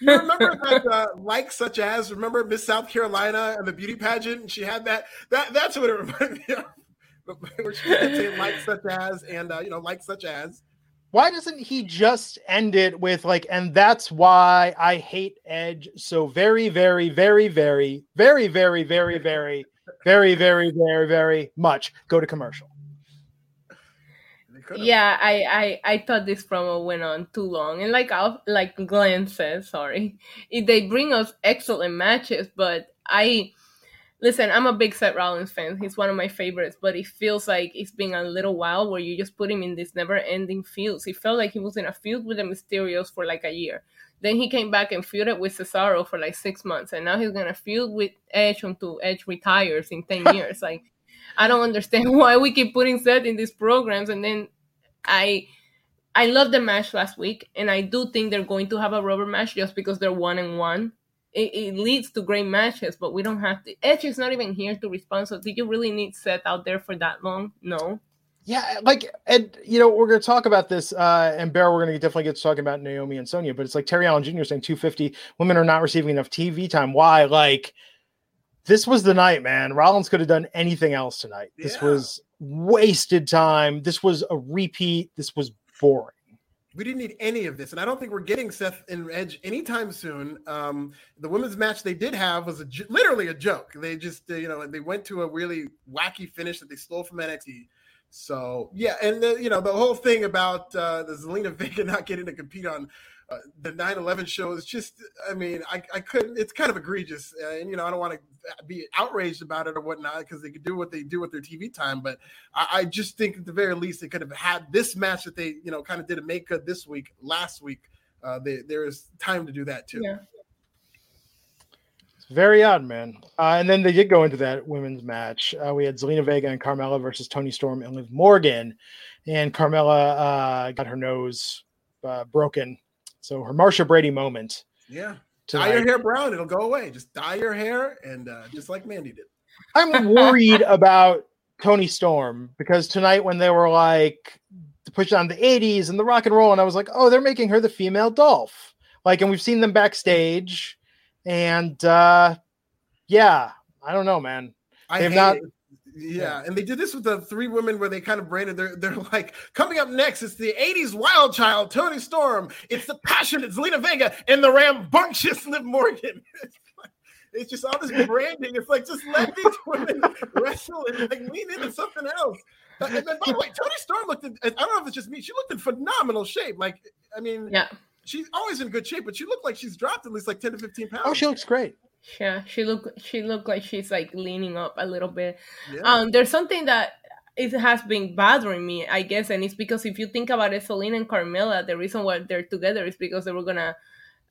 Speaker 3: You remember that, uh, like such as remember Miss South Carolina and the beauty pageant? She had that. That that's what it reminded me of. Where she kept saying like such as and uh, you know like such as.
Speaker 1: Why doesn't he just end it with like, and that's why I hate Edge so very, very, very, very, very, very, very, very, very, very, very, very much. Go to commercial.
Speaker 2: Yeah, I, I I thought this promo went on too long, and like i like Glenn says, sorry, they bring us excellent matches, but I listen. I'm a big Seth Rollins fan. He's one of my favorites, but it feels like it's been a little while where you just put him in this never-ending feuds. He felt like he was in a feud with the Mysterios for like a year. Then he came back and feuded with Cesaro for like six months, and now he's gonna feud with Edge until Edge retires in ten years. like, I don't understand why we keep putting Seth in these programs, and then I I love the match last week, and I do think they're going to have a rubber match just because they're one and one. It, it, leads to great matches, but we don't have to. Edge is not even here to respond. So, did you really need Seth out there for that long? No.
Speaker 1: Yeah, like and you know we're going to talk about this, uh, and Bear, we're going to definitely get to talking about Naomi and Sonya, but it's like Terry Allen Jr. saying 250 women are not receiving enough TV time. Why? Like this was the night, man. Rollins could have done anything else tonight. Yeah. This was wasted time. This was a repeat. This was boring.
Speaker 3: We didn't need any of this, and I don't think we're getting Seth and Edge anytime soon. Um, the women's match they did have was a, literally a joke. They just, uh, you know, they went to a really wacky finish that they stole from NXT. So yeah, and the, you know the whole thing about uh, the Zelina Vega not getting to compete on uh, the 9-11 show is just i mean i, I couldn't it's kind of egregious uh, and you know i don't want to be outraged about it or whatnot because they could do what they do with their tv time but I, I, just think at the very least they could have had this match that they you know kind of did a make good this week last week uh, they, there is time to do that too
Speaker 2: yeah.
Speaker 1: It's very odd, man. Uh, and then they did go into that women's match. Uh, we had Zelina Vega and Carmella versus Toni Storm and Liv Morgan, and Carmella uh, got her nose uh, broken so her Marcia Brady moment.
Speaker 3: Yeah. Tonight. Dye your hair brown, it'll go away. Just dye your hair, and uh, just like Mandy did.
Speaker 1: I'm worried about Toni Storm because tonight when they were like to push on the 80s and the rock and roll, and I was like, oh, they're making her the female Dolph. Like, and we've seen them backstage, and uh yeah, I don't know, man.
Speaker 3: I have not. It. Yeah, and they did this with the three women where they kind of branded. They're they're like coming up next. It's the '80s wild child, Toni Storm. It's the passionate Zelina Vega and the rambunctious Liv Morgan. It's, just all this branding. It's like just let these women wrestle and like lean into something else. Uh, and then by the way, Toni Storm looked. In, I don't know if it's just me. She looked in phenomenal shape. Like I mean,
Speaker 2: yeah,
Speaker 3: she's always in good shape, but she looked like she's dropped at least like ten to fifteen pounds.
Speaker 1: Oh, she looks great.
Speaker 2: Yeah, she look she looked like she's like leaning up a little bit. Yeah. Um, there's something that it has been bothering me, I guess, and it's because if you think about it, Zelina and Carmella, the reason why they're together is because they were gonna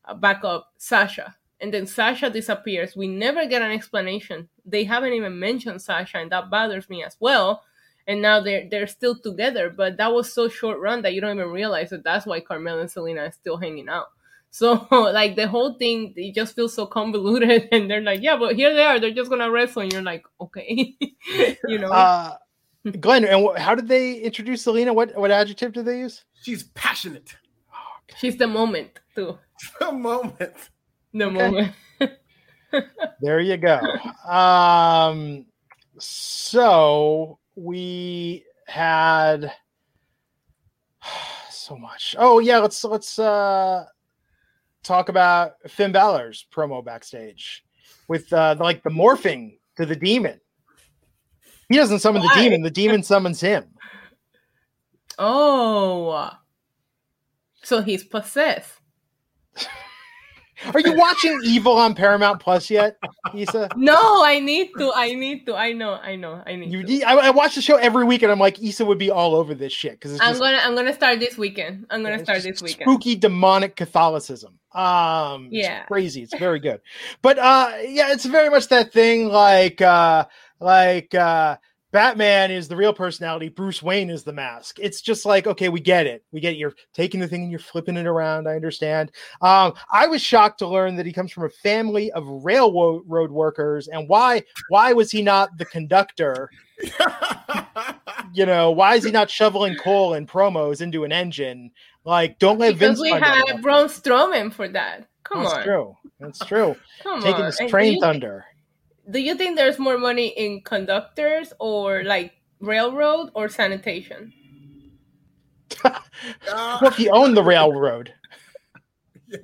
Speaker 2: uh, back up Sasha, and then Sasha disappears. We never get an explanation. They haven't even mentioned Sasha, and that bothers me as well. And now they're they're still together, but that was so short run that you don't even realize that that's why Carmella and Zelina are still hanging out. So like the whole thing, it just feels so convoluted, and they're like, yeah, but here they are, they're just gonna wrestle, and you're like, okay, you know.
Speaker 1: Uh, Glenn, and how did they introduce Zelina? What what adjective did they use?
Speaker 3: She's passionate.
Speaker 2: She's the moment too.
Speaker 3: The moment.
Speaker 2: The okay. moment.
Speaker 1: there you go. Um, so we had so much. Oh yeah, let's let's uh talk about Finn Balor's promo backstage with uh, like the morphing to the demon. He doesn't summon Why? the demon; the demon summons him.
Speaker 2: Oh, so he's possessed.
Speaker 1: Are you watching Evil on Paramount Plus yet, Issa?
Speaker 2: No, I need to. I need to. I know. I know. I need.
Speaker 1: You, I, I, watch the show every week, and I'm like, Issa would be all over this shit because
Speaker 2: I'm gonna. I'm gonna start this weekend. I'm gonna start this weekend.
Speaker 1: Spooky demonic Catholicism. Um, yeah, crazy. It's very good, but uh, yeah, it's very much that thing like uh, like uh, Batman is the real personality. Bruce Wayne is the mask. It's just like, okay, we get it. We get it. You're taking the thing and you're flipping it around. I understand. Um, I was shocked to learn that he comes from a family of railroad workers. And why? Why was he not the conductor? you know, why is he not shoveling coal and promos into an engine? Like, don't let
Speaker 2: because
Speaker 1: Vince.
Speaker 2: we had Braun Strowman for that. Come on.
Speaker 1: That's
Speaker 2: on,
Speaker 1: true. That's true.
Speaker 2: come
Speaker 1: Taking
Speaker 2: on.
Speaker 1: this train
Speaker 2: you-
Speaker 1: thunder.
Speaker 2: Do you think there's more money in conductors or like railroad or sanitation?
Speaker 3: Uh,
Speaker 1: Well, if he owned the railroad.
Speaker 3: uh,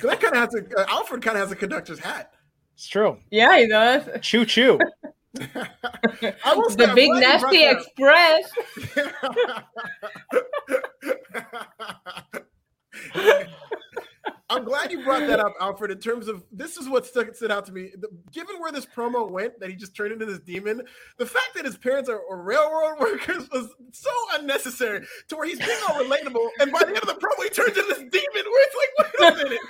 Speaker 3: Glenn kind of has a uh, Alfred kind of has a conductor's hat.
Speaker 1: It's true.
Speaker 2: Yeah, he does.
Speaker 1: Choo choo.
Speaker 3: I will
Speaker 2: The big
Speaker 3: glad
Speaker 2: nasty
Speaker 3: brought
Speaker 2: express.
Speaker 3: That- I'm glad you brought that up, Alfred. In terms of this is what stuck stood out to me. The, given where this promo went, that he just turned into this demon, the fact that his parents are, are railroad workers was so unnecessary. To where he's being all relatable, and by the end of the promo, he turns into this demon. Where it's like, wait a minute.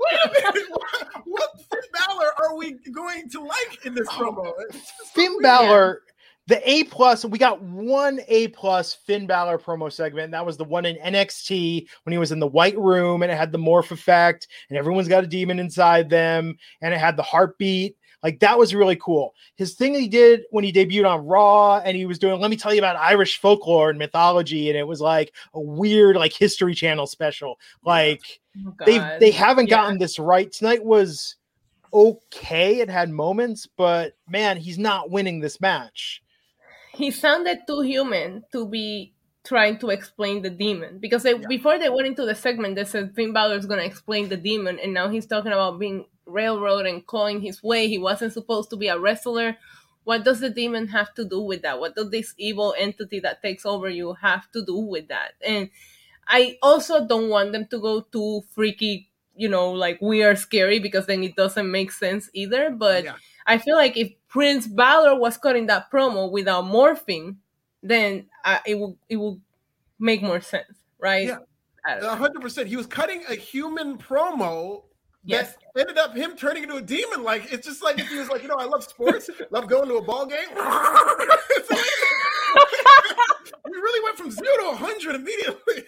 Speaker 3: Wait a minute! What, what Finn Balor are we going to like in this oh. promo? It's so
Speaker 1: Finn
Speaker 3: weird.
Speaker 1: Balor, the A plus, we got one A plus Finn Balor promo segment. And that was the one in NXT when he was in the white room and it had the morph effect and everyone's got a demon inside them and it had the heartbeat. Like that was really cool. His thing he did when he debuted on Raw and he was doing, let me tell you about Irish folklore and mythology. And it was like a weird, like History Channel special. Like,
Speaker 2: Oh,
Speaker 1: they they haven't
Speaker 2: Yeah.
Speaker 1: gotten this right. Tonight was okay. It had moments, but man, he's not winning this match.
Speaker 2: He sounded too human to be trying to explain the demon. Because they,
Speaker 3: Yeah.
Speaker 2: before they went into the segment they said Finn Balor is going to explain the demon and now he's talking about being railroad and clawing his way. He wasn't supposed to be a wrestler. What does the demon have to do with that? What does this evil entity that takes over you have to do with that? And I also don't want them to go too freaky you know like we are scary because then it doesn't make sense either. But
Speaker 3: Yeah.
Speaker 2: I feel like if Prince Balor was cutting that promo without morphing, then uh, it will it will make more sense, right?
Speaker 3: Yeah.
Speaker 2: I don't know.
Speaker 3: A hundred percent. He was cutting a human promo
Speaker 2: Yes.
Speaker 3: that ended up him turning into a demon. Like it's just like if he was like, you know, I love sports, love going to a ball game. Like- we really went from zero to hundred immediately.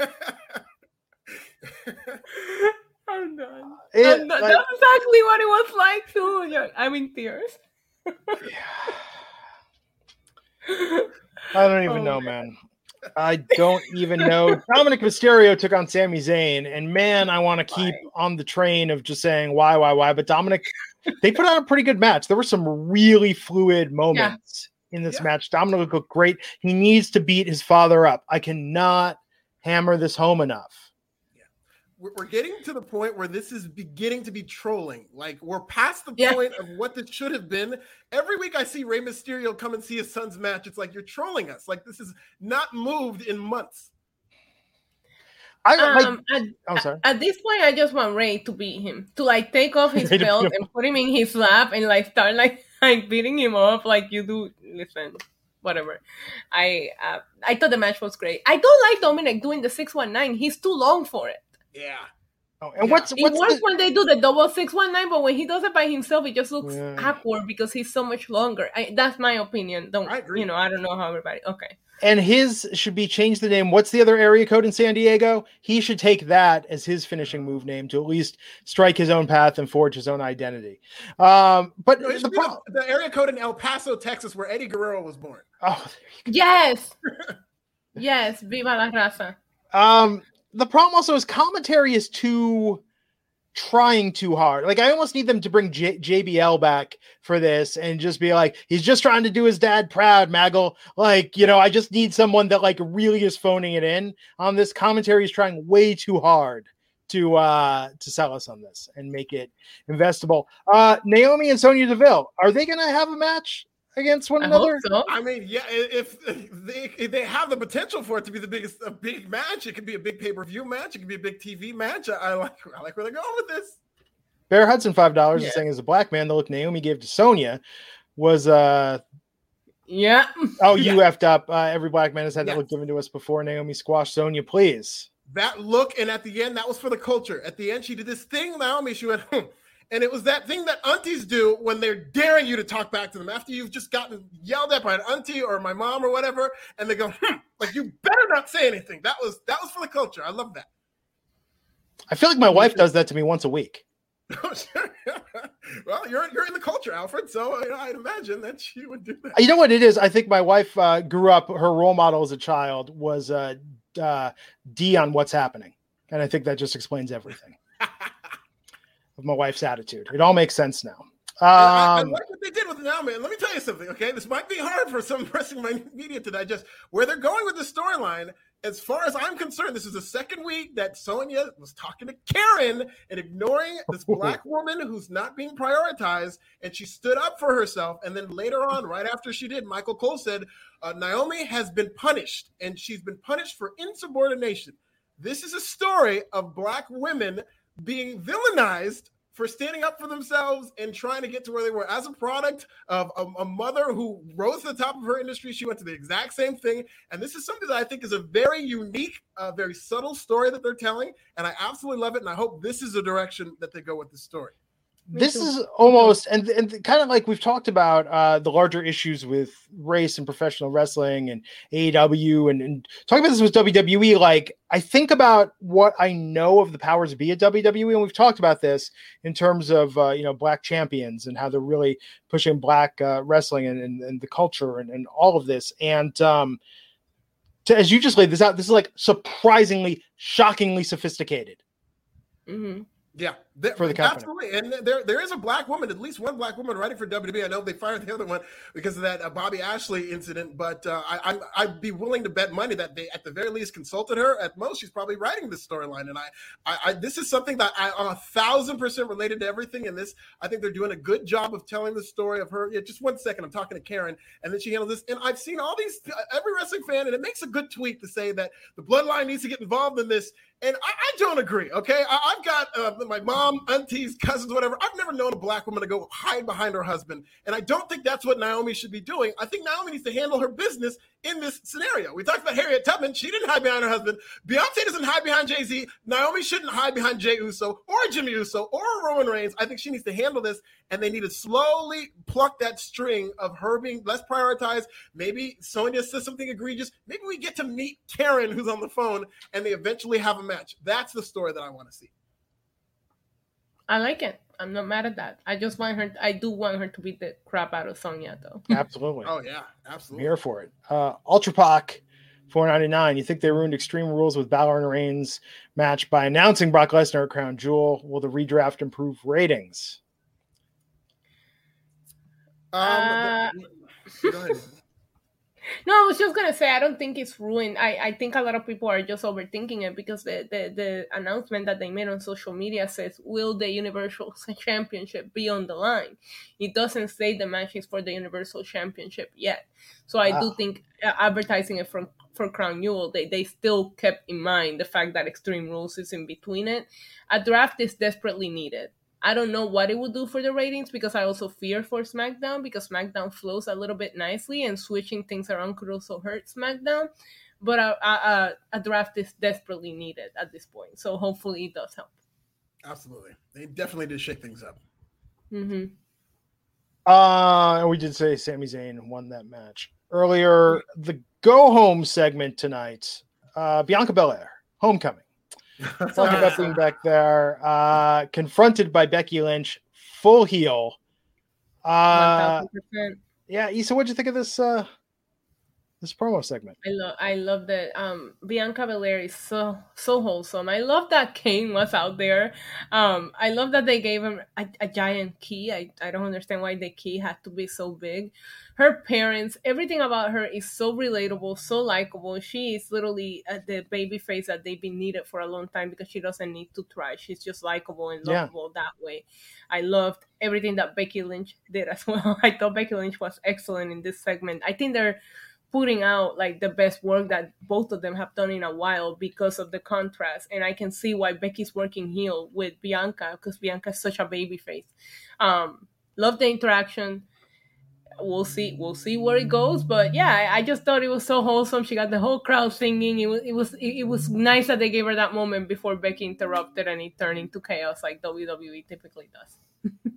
Speaker 2: I'm done.
Speaker 1: It-
Speaker 2: I'm done.
Speaker 1: like-
Speaker 2: That's exactly what it was like too. I'm in tears.
Speaker 1: I don't even
Speaker 2: Oh,
Speaker 1: know, man. I don't even know. Dominic Mysterio took on Sami Zayn, and man, I want to keep on the train of just saying why, why, why. But Dominic, they put on a pretty good match. There were some really fluid moments in this
Speaker 3: Yeah.
Speaker 1: match. Dominic looked great. He needs to beat his father up. I cannot hammer this home enough.
Speaker 3: We're we're getting to the point where this is beginning to be trolling. Like we're past the
Speaker 2: Yeah.
Speaker 3: point of what this should have been. Every week I see Rey Mysterio come and see his son's match. It's like you're trolling us. Like this is not moved in months.
Speaker 1: I like.
Speaker 2: Um, at,
Speaker 1: I'm sorry.
Speaker 2: at this point, I just want Rey to beat him, to like take off his belt and put him in his lap and like start like like beating him up like you do. Listen, whatever. I uh, I thought the match was great. I don't like Dominic doing the six one nine. He's too long for it.
Speaker 3: Yeah.
Speaker 1: Oh, and
Speaker 3: yeah.
Speaker 1: what's
Speaker 2: It works
Speaker 1: the,
Speaker 2: when they do the double six one nine, but when he does it by himself, it just looks
Speaker 1: Yeah.
Speaker 2: awkward because he's so much longer. I, that's my opinion. Don't
Speaker 3: I agree.
Speaker 2: you know? I don't know how everybody. Okay,
Speaker 1: and his should be changed the name. What's the other area code in San Diego? He should take that as his finishing move name to at least strike his own path and forge his own identity. Um, but
Speaker 3: No,
Speaker 1: the
Speaker 3: should
Speaker 1: problem.
Speaker 3: the, the area code in El Paso, Texas, where Eddie Guerrero was born.
Speaker 1: Oh,
Speaker 2: yes, yes, viva la raza.
Speaker 1: Um, the problem also is commentary is too trying too hard. Like I almost need them to bring J- JBL back for this and just be like, he's just trying to do his dad proud, Maggle. Like, you know, I just need someone that like really is phoning it in on this. Commentary is trying way too hard to uh to sell us on this and make it investable. Uh Naomi and Sonya Deville, are they gonna have a match against one
Speaker 2: I
Speaker 1: another?
Speaker 2: so.
Speaker 3: I mean, yeah, if, if they if they have the potential for it to be the biggest a big match, it could be a big pay per view match. It could be a big TV match. I, I like I like where they're going with this.
Speaker 1: Bear Hudson five dollars
Speaker 2: Yeah.
Speaker 1: is saying as a black man, the look Naomi gave to Sonya was uh
Speaker 2: Yeah,
Speaker 1: Oh,
Speaker 3: Yeah.
Speaker 1: you effed up. Uh, every black man has had that look given to us before. Naomi squash Sonya, please.
Speaker 3: That look, and at the end, that was for the culture. At the end, she did this thing, Naomi. She went, hmm. And it was that thing that aunties do when they're daring you to talk back to them after you've just gotten yelled at by an auntie or my mom or whatever, and they go, hmm, like you better not say anything. That was that was for the culture. I love that.
Speaker 1: I feel like my wife does that to me once a week.
Speaker 3: well, you're you're in the culture, Alfred. So you know, I'd imagine that she would do that.
Speaker 1: You know what it is? I think my wife uh, grew up. Her role model as a child was uh, uh, Dee on what's happening, and I think that just explains everything of my wife's attitude. It all makes sense now. Um,
Speaker 3: I, I, like what they did with Naomi. And let me tell you something, okay? This might be hard for some wrestling media to digest. Where they're going with the storyline as far as I'm concerned, this is the second week that Sonya was talking to Karen and ignoring this black woman who's not being prioritized. And she stood up for herself. And then later on, right after she did, Michael Cole said, uh, Naomi has been punished and she's been punished for insubordination. This is a story of black women being villainized for standing up for themselves and trying to get to where they were as a product of a, a, mother who rose to the top of her industry. She went to the exact same thing. And this is something that I think is a very unique, uh, very subtle story that they're telling. And I absolutely love it. And I hope this is the direction that they go with the story
Speaker 1: this is almost and and kind of like we've talked about uh the larger issues with race and professional wrestling and AEW and, and talking about this with WWE like I think about what I know of the powers be at WWE and we've talked about this in terms of uh, you know black champions and how they're really pushing black uh, wrestling and, and, and the culture and, and all of this. And um to, as you just laid this out this is like surprisingly shockingly sophisticated.
Speaker 3: Mm-hmm. Yeah,
Speaker 1: for the company.
Speaker 3: Absolutely, and there there is a black woman, at least one black woman writing for WWE. I know they fired the other one because of that uh, Bobby Lashley incident, but uh, I, I would be willing to bet money that they at the very least consulted her. At most, she's probably writing this storyline, and I, I, I, this is something that I am a thousand percent related to everything in this. I think they're doing a good job of telling the story of her. Yeah, just one second, I'm talking to Karen, and then she handles this, and I've seen all these every wrestling fan, and it makes a good tweet to say that the bloodline needs to get involved in this and I, I, don't agree. Okay, I, have got uh, my mom, aunties, cousins, whatever. I've never known a black woman to go hide behind her husband, and I don't think that's what Naomi should be doing. I think Naomi needs to handle her business in this scenario. We talked about Harriet Tubman. She didn't hide behind her husband. Beyonce doesn't hide behind Jay Z. Naomi shouldn't hide behind Jey Uso or Jimmy Uso or Roman Reigns. I think she needs to handle this, and they need to slowly pluck that string of her being less prioritized. Maybe Sonya says something egregious. Maybe we get to meet Karen, who's on the phone, and they eventually have a match. That's the story that I want to see.
Speaker 2: I like it. I'm not mad at that. I just want her. I do want her to beat the crap out of Sonya, though.
Speaker 1: Absolutely.
Speaker 3: oh yeah, absolutely.
Speaker 1: I'm here for it. Uh, Ultra Pac, four ninety nine. You think they ruined Extreme Rules with Balor and Reigns match by announcing Brock Lesnar at Crown Jewel? Will the redraft improve ratings?
Speaker 2: Um, uh, go ahead. No, I was just gonna say I don't think it's ruined. I, I think a lot of people are just overthinking it because the, the, the announcement that they made on social media says, Will the Universal Championship be on the line? It doesn't say the match is for the Universal Championship yet. So I do think uh, advertising it for for Crown Jewel, they, they still kept in mind the fact that Extreme Rules is in between it. A draft is desperately needed. I don't know what it would do for the ratings because I also fear for SmackDown because SmackDown flows a little bit nicely and switching things around could also hurt SmackDown. But a, a, a draft is desperately needed at this point, so hopefully it does help.
Speaker 3: Absolutely, they definitely did shake things up.
Speaker 2: Mm-hmm.
Speaker 1: Uh, and we did say Sami Zayn won that match earlier. The go home segment tonight. Uh, Bianca Belair, homecoming. Talking about being back there, uh, confronted by Becky Lynch, full heel. Uh, yeah, Issa, what'd you think of this uh, this promo segment.
Speaker 2: I love I love that um Bianca Belair is so so wholesome. I love that Kane was out there. Um I love that they gave him a, a, giant key. I, I don't understand why the key had to be so big. Her parents, everything about her is so relatable, so likable. She is literally uh, the baby face that they've been needed for a long time because she doesn't need to try. She's just likable and lovable yeah. that way. I loved everything that Becky Lynch did as well. I thought Becky Lynch was excellent in this segment. I think they're putting out like the best work that both of them have done in a while because of the contrast. And i can see why becky's working heel with bianca because bianca is such a baby face. Um love the interaction. We'll see we'll see where it goes. But yeah I, I, just thought it was so wholesome. She got the whole crowd singing. It was it was it, it, was nice that they gave her that moment before becky interrupted and it turned into chaos like wwe typically does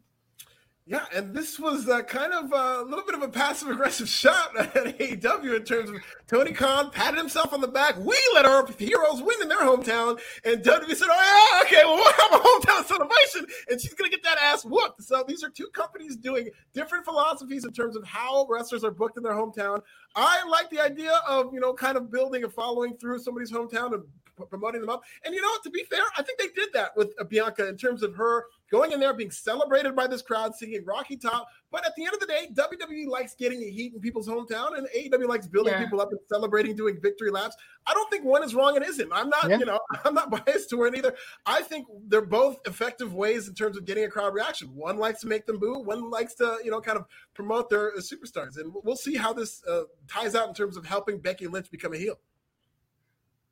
Speaker 3: Yeah, and this was uh, kind of a little bit of a passive aggressive shot at AEW in terms of Tony Khan patted himself on the back. We let our heroes win in their hometown, and WWE said, "Oh yeah, okay, well we'll have a hometown celebration, and she's gonna get that ass whooped." So these are two companies doing different philosophies in terms of how wrestlers are booked in their hometown. I like the idea of you know kind of building a following through somebody's hometown and promoting them up. And you know, to be fair, I think they did that with Bianca in terms of her going in there, being celebrated by this crowd, singing Rocky Top. But at the end of the day, WWE likes getting a heat in people's hometown, and AEW likes building yeah. people up and celebrating, doing victory laps. I don't think one is wrong and isn't. I'm not, yeah. you know, I'm not biased to it either. I think they're both effective ways in terms of getting a crowd reaction. One likes to make them boo, one likes to, you know, kind of promote their uh, superstars. And we'll see how this uh, ties out in terms of helping Becky Lynch become a heel.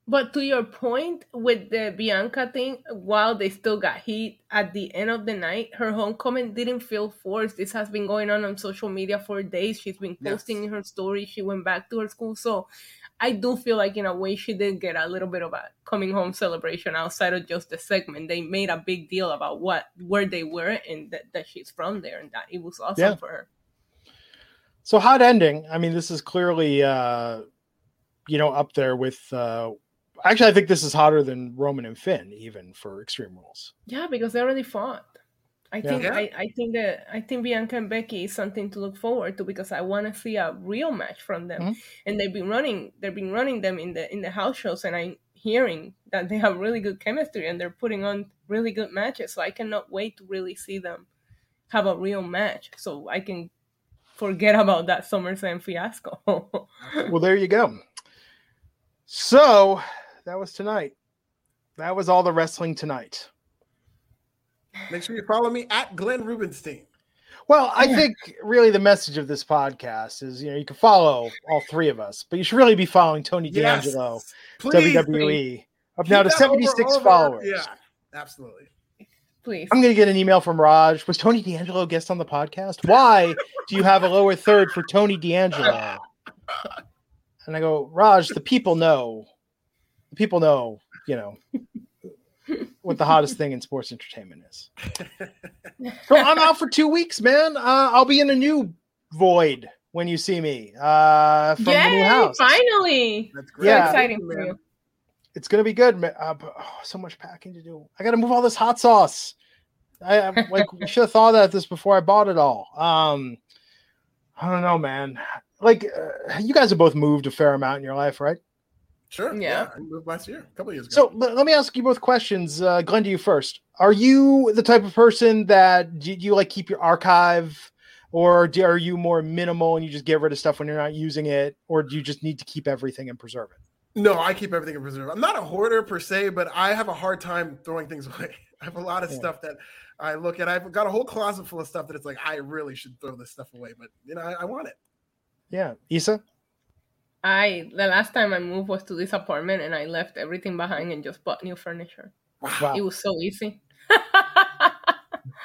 Speaker 2: But to your point with the Bianca thing, while they still got heat at the end of the night, her homecoming didn't feel forced. This has been going on on social media for days. She's been posting yes. in her story. She went back to her school. So I do feel like, in a way, she did get a little bit of a coming home celebration outside of just the segment. They made a big deal about what where they were and that, that she's from there and that it was awesome yeah. for her.
Speaker 1: So hot ending. I mean, this is clearly uh you know up there with uh Actually, I think this is hotter than Roman and Finn, even for Extreme Rules.
Speaker 2: Yeah, because they already fought. I yeah. think yeah. I, I think that I think Bianca and Becky is something to look forward to because I want to see a real match from them. Mm-hmm. And they've been running they've been running them in the in the house shows and I'm hearing that they have really good chemistry and they're putting on really good matches. So I cannot wait to really see them have a real match so I can forget about that SummerSlam fiasco.
Speaker 1: well, there you go. So that was tonight. That was all the wrestling tonight.
Speaker 3: Make sure you follow me at Glenn Rubenstein.
Speaker 1: Well, I think really the message of this podcast is you know you can follow all three of us, but you should really be following Tony yes, D'Angelo, please, WWE, please. up now to seventy six followers.
Speaker 3: Yeah, absolutely.
Speaker 2: Please.
Speaker 1: I'm going to get an email from Raj. Was Tony D'Angelo guest on the podcast? Why do you have a lower third for Tony D'Angelo? And I go, Raj, the people know people know, you know, what the hottest thing in sports entertainment is. so I'm out for two weeks, man. Uh, I'll be in a new void when you see me uh, from Yay, the new house.
Speaker 2: Finally, that's great. Yeah, so exciting for you.
Speaker 1: It's gonna be good. Uh, but, oh, so much packing to do. I got to move all this hot sauce. I, I like we should have thought of this before I bought it all. Um, I don't know, man. Like uh, you guys have both moved a fair amount in your life, right?
Speaker 3: Sure. Yeah. yeah. I moved last year, a couple years
Speaker 1: ago. So let me ask you both questions. Uh, Glenn, to you first. Are you the type of person that do you like keep your archive, or do, are you more minimal and you just get rid of stuff when you're not using it, or do you just need to keep everything and preserve it?
Speaker 3: No, I keep everything and preserve. I'm not a hoarder per se, but I have a hard time throwing things away. I have a lot of yeah. stuff that I look at. I've got a whole closet full of stuff that it's like I really should throw this stuff away, but you know I, I want it.
Speaker 1: Yeah, Issa.
Speaker 2: I the last time I moved was to this apartment and I left everything behind and just bought new furniture. Wow. It was so easy.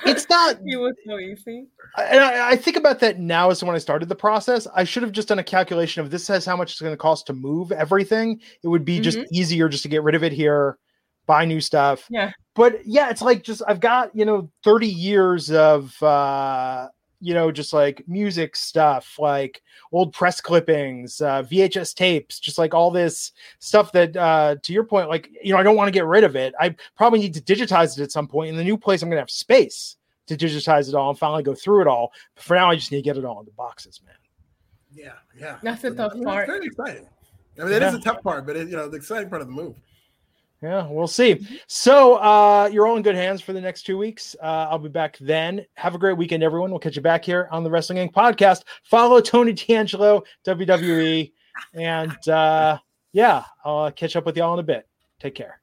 Speaker 1: it's not
Speaker 2: it was so easy.
Speaker 1: And I, I, think about that now as when I started the process. I should have just done a calculation of this says how much it's going to cost to move everything. It would be mm-hmm. just easier just to get rid of it here, buy new stuff.
Speaker 2: Yeah.
Speaker 1: But yeah, it's like just I've got, you know, 30 years of uh you know, just like music stuff, like old press clippings, uh, VHS tapes, just like all this stuff that, uh, to your point, like, you know, I don't want to get rid of it. I probably need to digitize it at some point. In the new place, I'm going to have space to digitize it all and finally go through it all. But for now, I just need to get it all into boxes, man.
Speaker 3: Yeah, yeah.
Speaker 2: That's the tough part.
Speaker 3: It's very exciting. I mean, it yeah. is a tough part, but it, you know, the exciting part of the move.
Speaker 1: Yeah, we'll see. So uh, you're all in good hands for the next two weeks. Uh, I'll be back then. Have a great weekend, everyone. We'll catch you back here on the Wrestling Inc. podcast. Follow Tony D'Angelo, WWE. and uh, yeah, I'll catch up with y'all in a bit. Take care.